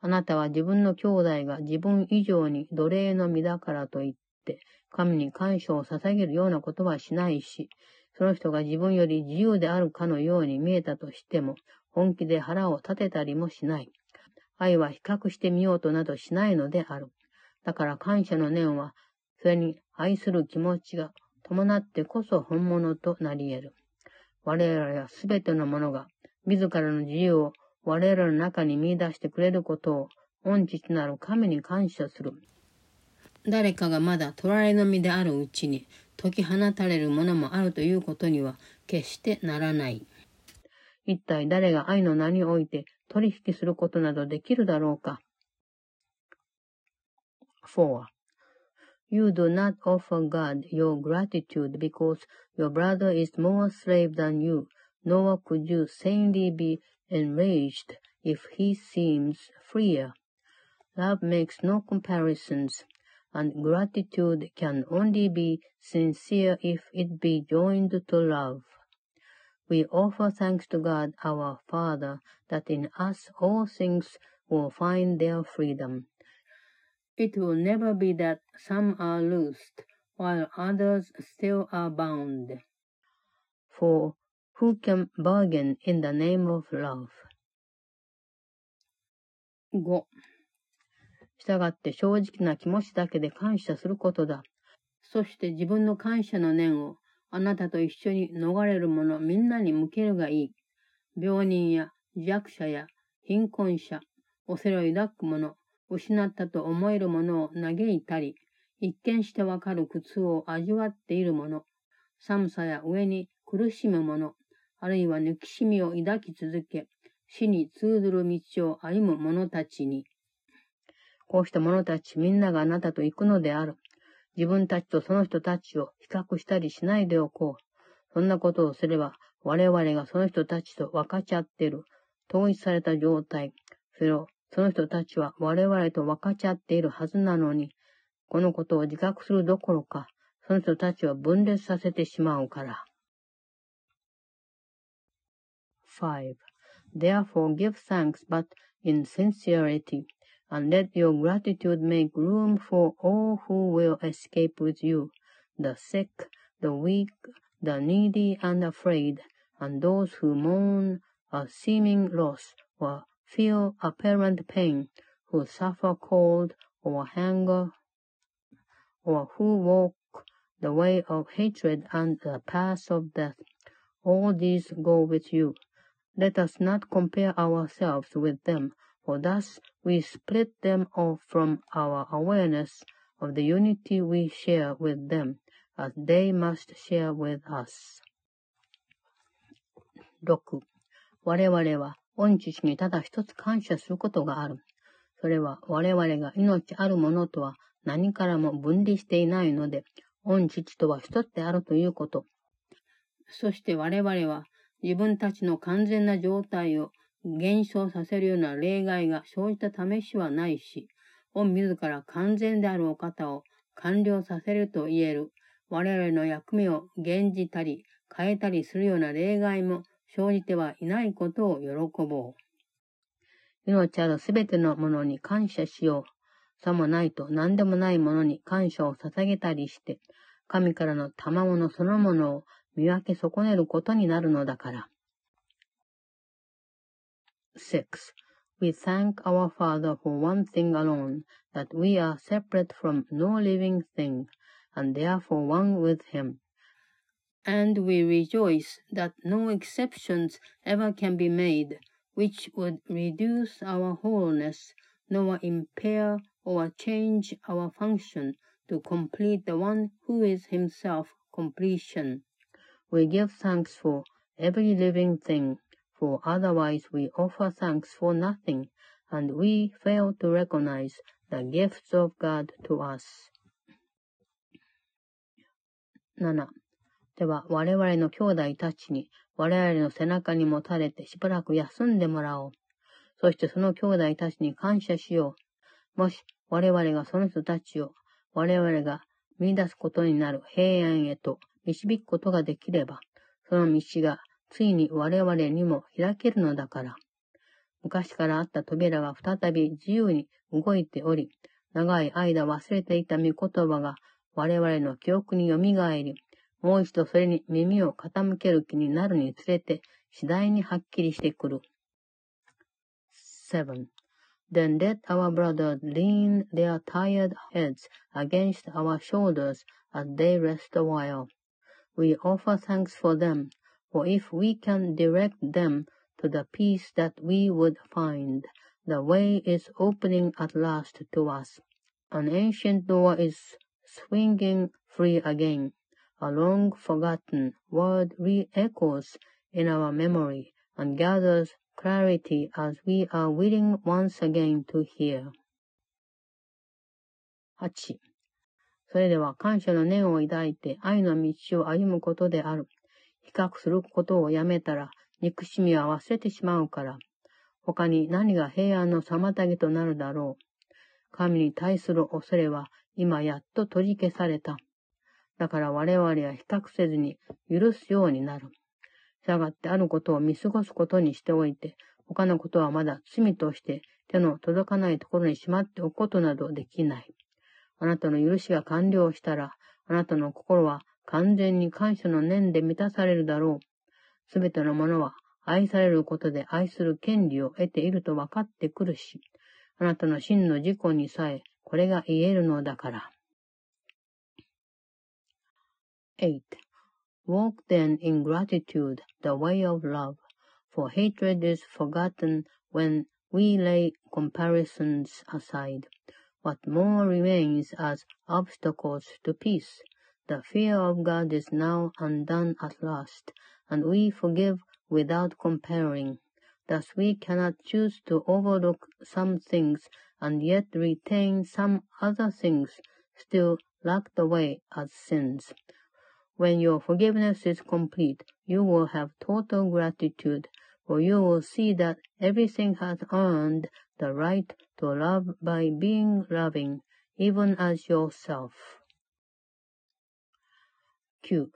あなたは自分の兄弟が自分以上に奴隷の身だからといって、神に感謝を捧げるようなことはしないし、その人が自分より自由であるかのように見えたとしても、本気で腹を立てたりもしない。愛は比較してみようとなどしないのである。だから感謝の念は、それに愛する気持ちが伴ってこそ本物となり得る。我らやすべてのものが、自らの自由を我々の中に見出してくれることを、恩父なる神に感謝する。誰かがまだ取られの身であるうちに、解き放たれるものもあるということには決してならない。一体誰が愛の名において取引することなどできるだろうか 4. You do not offer God your gratitude because your brother is more slave than you, nor could you sanely be enraged if he seems freer. Love makes no comparisons, and gratitude can only be sincere if it be joined to love. We offer thanks to God our Father that in us all things will find their freedom. It will never be that some are loosed while others still are bound. For who can bargain in the name of love? 5. 従って正直な気持ちだけで感謝することだ。そして自分の感謝の念をあなたと一緒に逃れる者みんなに向けるがいい。病人や弱者や貧困者、恐れを抱く者、失ったと思えるものを嘆いたり、一見してわかる苦痛を味わっている者、寒さや上に苦しむ者、あるいは抜きしみを抱き続け、死に通ずる道を歩む者たちに、こうした者たちみんながあなたと行くのである。自分たちとその人たちを比較したりしないでおこう。そんなことをすれば、我々がその人たちと分かち合っている、統一された状態、それをその人たちは我々と分かち合っているはずなのに、このことを自覚するどころか、その人たちを分裂させてしまうから。5. Therefore give thanks but in sincerity, and let your gratitude make room for all who will escape with you, the sick, the weak, the needy and afraid, and those who mourn a seeming loss or feel apparent pain, who suffer cold or hunger, or who walk the way of hatred and the path of death. All these go with you. Let us not compare ourselves with them, for thus we split them off from our awareness of the unity we share with them, as they must share with us. 6. 我々は御父にただ一つ感謝することがある。それは我々が命あるものとは何からも分離していないので、御父とは一つであるということ。そして我々は自分たちの完全な状態を減少させるような例外が生じた試しはないし、御自ら完全であるお方を完了させると言える我々の役目を減じたり変えたりするような例外も生じてはいないことを喜ぼう。命あるすべてのものに感謝しよう。さもないと何でもないものに感謝を捧げたりして、神からの賜物そのものを 見分け損ねることになるのだから。6. We thank our Father for one thing alone, that we are separate from no living thing, and therefore one with Him. and we rejoice that no exceptions ever can be made which would reduce our wholeness, nor impair or change our function to complete the one who is himself completion. We give thanks for every living thing, for otherwise we offer thanks for nothing, and we fail to recognize the gifts of God to us. 7. では、我々の兄弟たちに、我々の背中に持たれてしばらく休んでもらおう。そしてその兄弟たちに感謝しよう。もし、我々がその人たちを、我々が見出すことになる平安へと導くことができれば、その道がついに我々にも開けるのだから。昔からあった扉が再び自由に動いており、長い間忘れていた御言葉が我々の記憶によみがえり、もう一度それに耳を傾ける気になるにつれて、次第にはっきりしてくる。7. Then let our brothers lean their tired heads against our shoulders as they rest a while. We offer thanks for them, for if we can direct them to the peace that we would find, the way is opening at last to us. An ancient door is swinging free again. a long forgotten word re-echoes in our memory and gathers clarity as we are willing once again to hear. 8. それでは感謝の念を抱いて愛の道を歩むことである。比較することをやめたら憎しみは忘れてしまうから。他に何が平安の妨げとなるだろう。神に対する恐れは今やっと取り消された。だから我々は比較せずに許すようになる。したがってあることを見過ごすことにしておいて、他のことはまだ罪として手の届かないところにしまっておくことなどできない。あなたの許しが完了したら、あなたの心は完全に感謝の念で満たされるだろう。すべてのものは愛されることで愛する権利を得ていると分かってくるし、あなたの真の自己にさえこれが言えるのだから。8. Walk then in gratitude the way of love, for hatred is forgotten when we lay comparisons aside. What more remains as obstacles to peace? The fear of God is now undone at last, and we forgive without comparing. Thus we cannot choose to overlook some things and yet retain some other things still locked away as sins. When your forgiveness is complete, you will have total gratitude, for you will see that everything has earned the right to love by being loving, even as yourself. 9.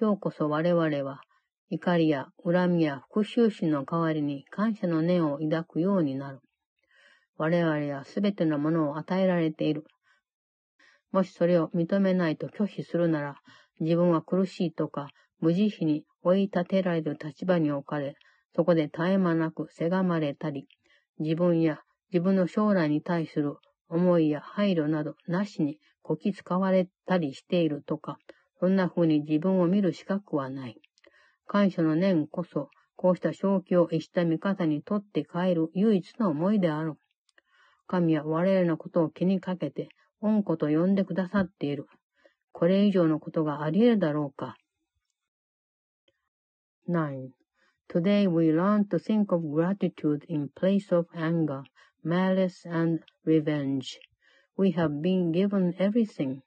今日こそ我々は怒りや恨みや復讐心の代わりに感謝の念を抱くようになる。我々はすべてのものを与えられている。もしそれを認めないと拒否するなら、自分は苦しいとか、無慈悲に追い立てられる立場に置かれ、そこで絶え間なくせがまれたり、自分や自分の将来に対する思いや配慮などなしにこき使われたりしているとか、そんな風に自分を見る資格はない。感謝の念こそ、こうした正気を逸した見方にとって変える唯一の思いである。神は我々のことを気にかけて、恩子と呼んでくださっている。これ以上のことがあり得るだろうか。9. Today we learn to think of gratitude in place of anger, malice, and revenge. We have been given everything.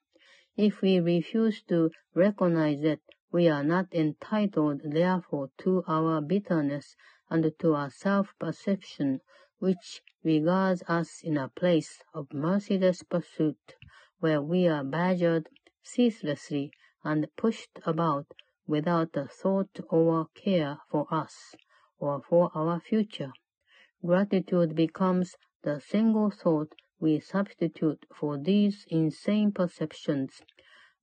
If we refuse to recognize it, we are not entitled therefore to our bitterness and to our self-perception, which regards us in a place of merciless pursuit, where we are badgered ceaselessly and pushed about without a thought or care for us or for our future. Gratitude becomes the single thought we substitute for these insane perceptions.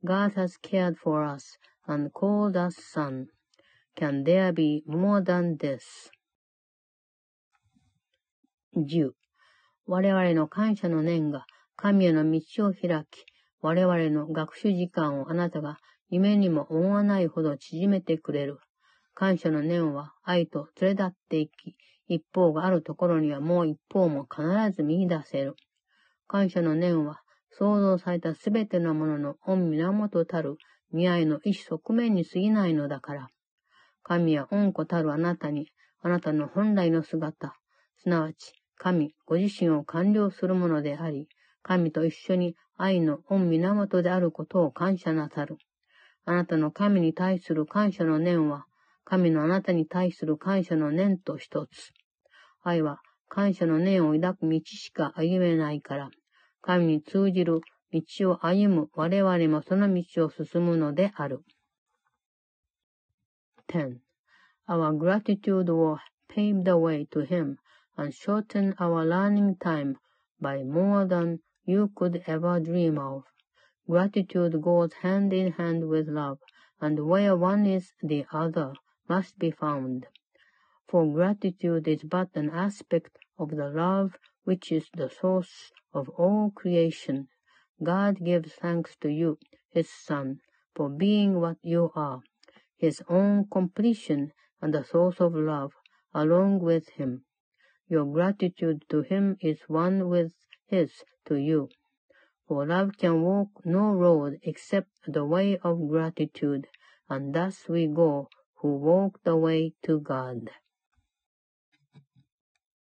God has cared for us and called us son. Can there be more than this? 10. 我々の感謝の念が神への道を開き、我々の学習時間をあなたが 夢にも思わないほど縮めてくれる。感謝の念は愛と連れ立っていき、一方があるところにはもう一方も必ず見出せる。感謝の念は創造されたすべてのものの御源たる見合いの一側面に過ぎないのだから。神は恩子たるあなたに、あなたの本来の姿、すなわち神ご自身を完了するものであり、神と一緒に愛の御源であることを感謝なさる。あなたの神に対する感謝の念は、神のあなたに対する感謝の念と一つ。愛は感謝の念を抱く道しか歩めないから、神に通じる道を歩む我々もその道を進むのである。10. Our gratitude will pave the way to Him and shorten our learning time by more than you could ever dream of. Gratitude goes hand in hand with love, and where one is, the other must be found. For gratitude is but an aspect of the love which is the source of all creation. God gives thanks to you, His Son, for being what you are, His own completion and the source of love, along with Him. Your gratitude to Him is one with His to you. For love can walk no road except the way of gratitude, and thus we go who walk the way to God.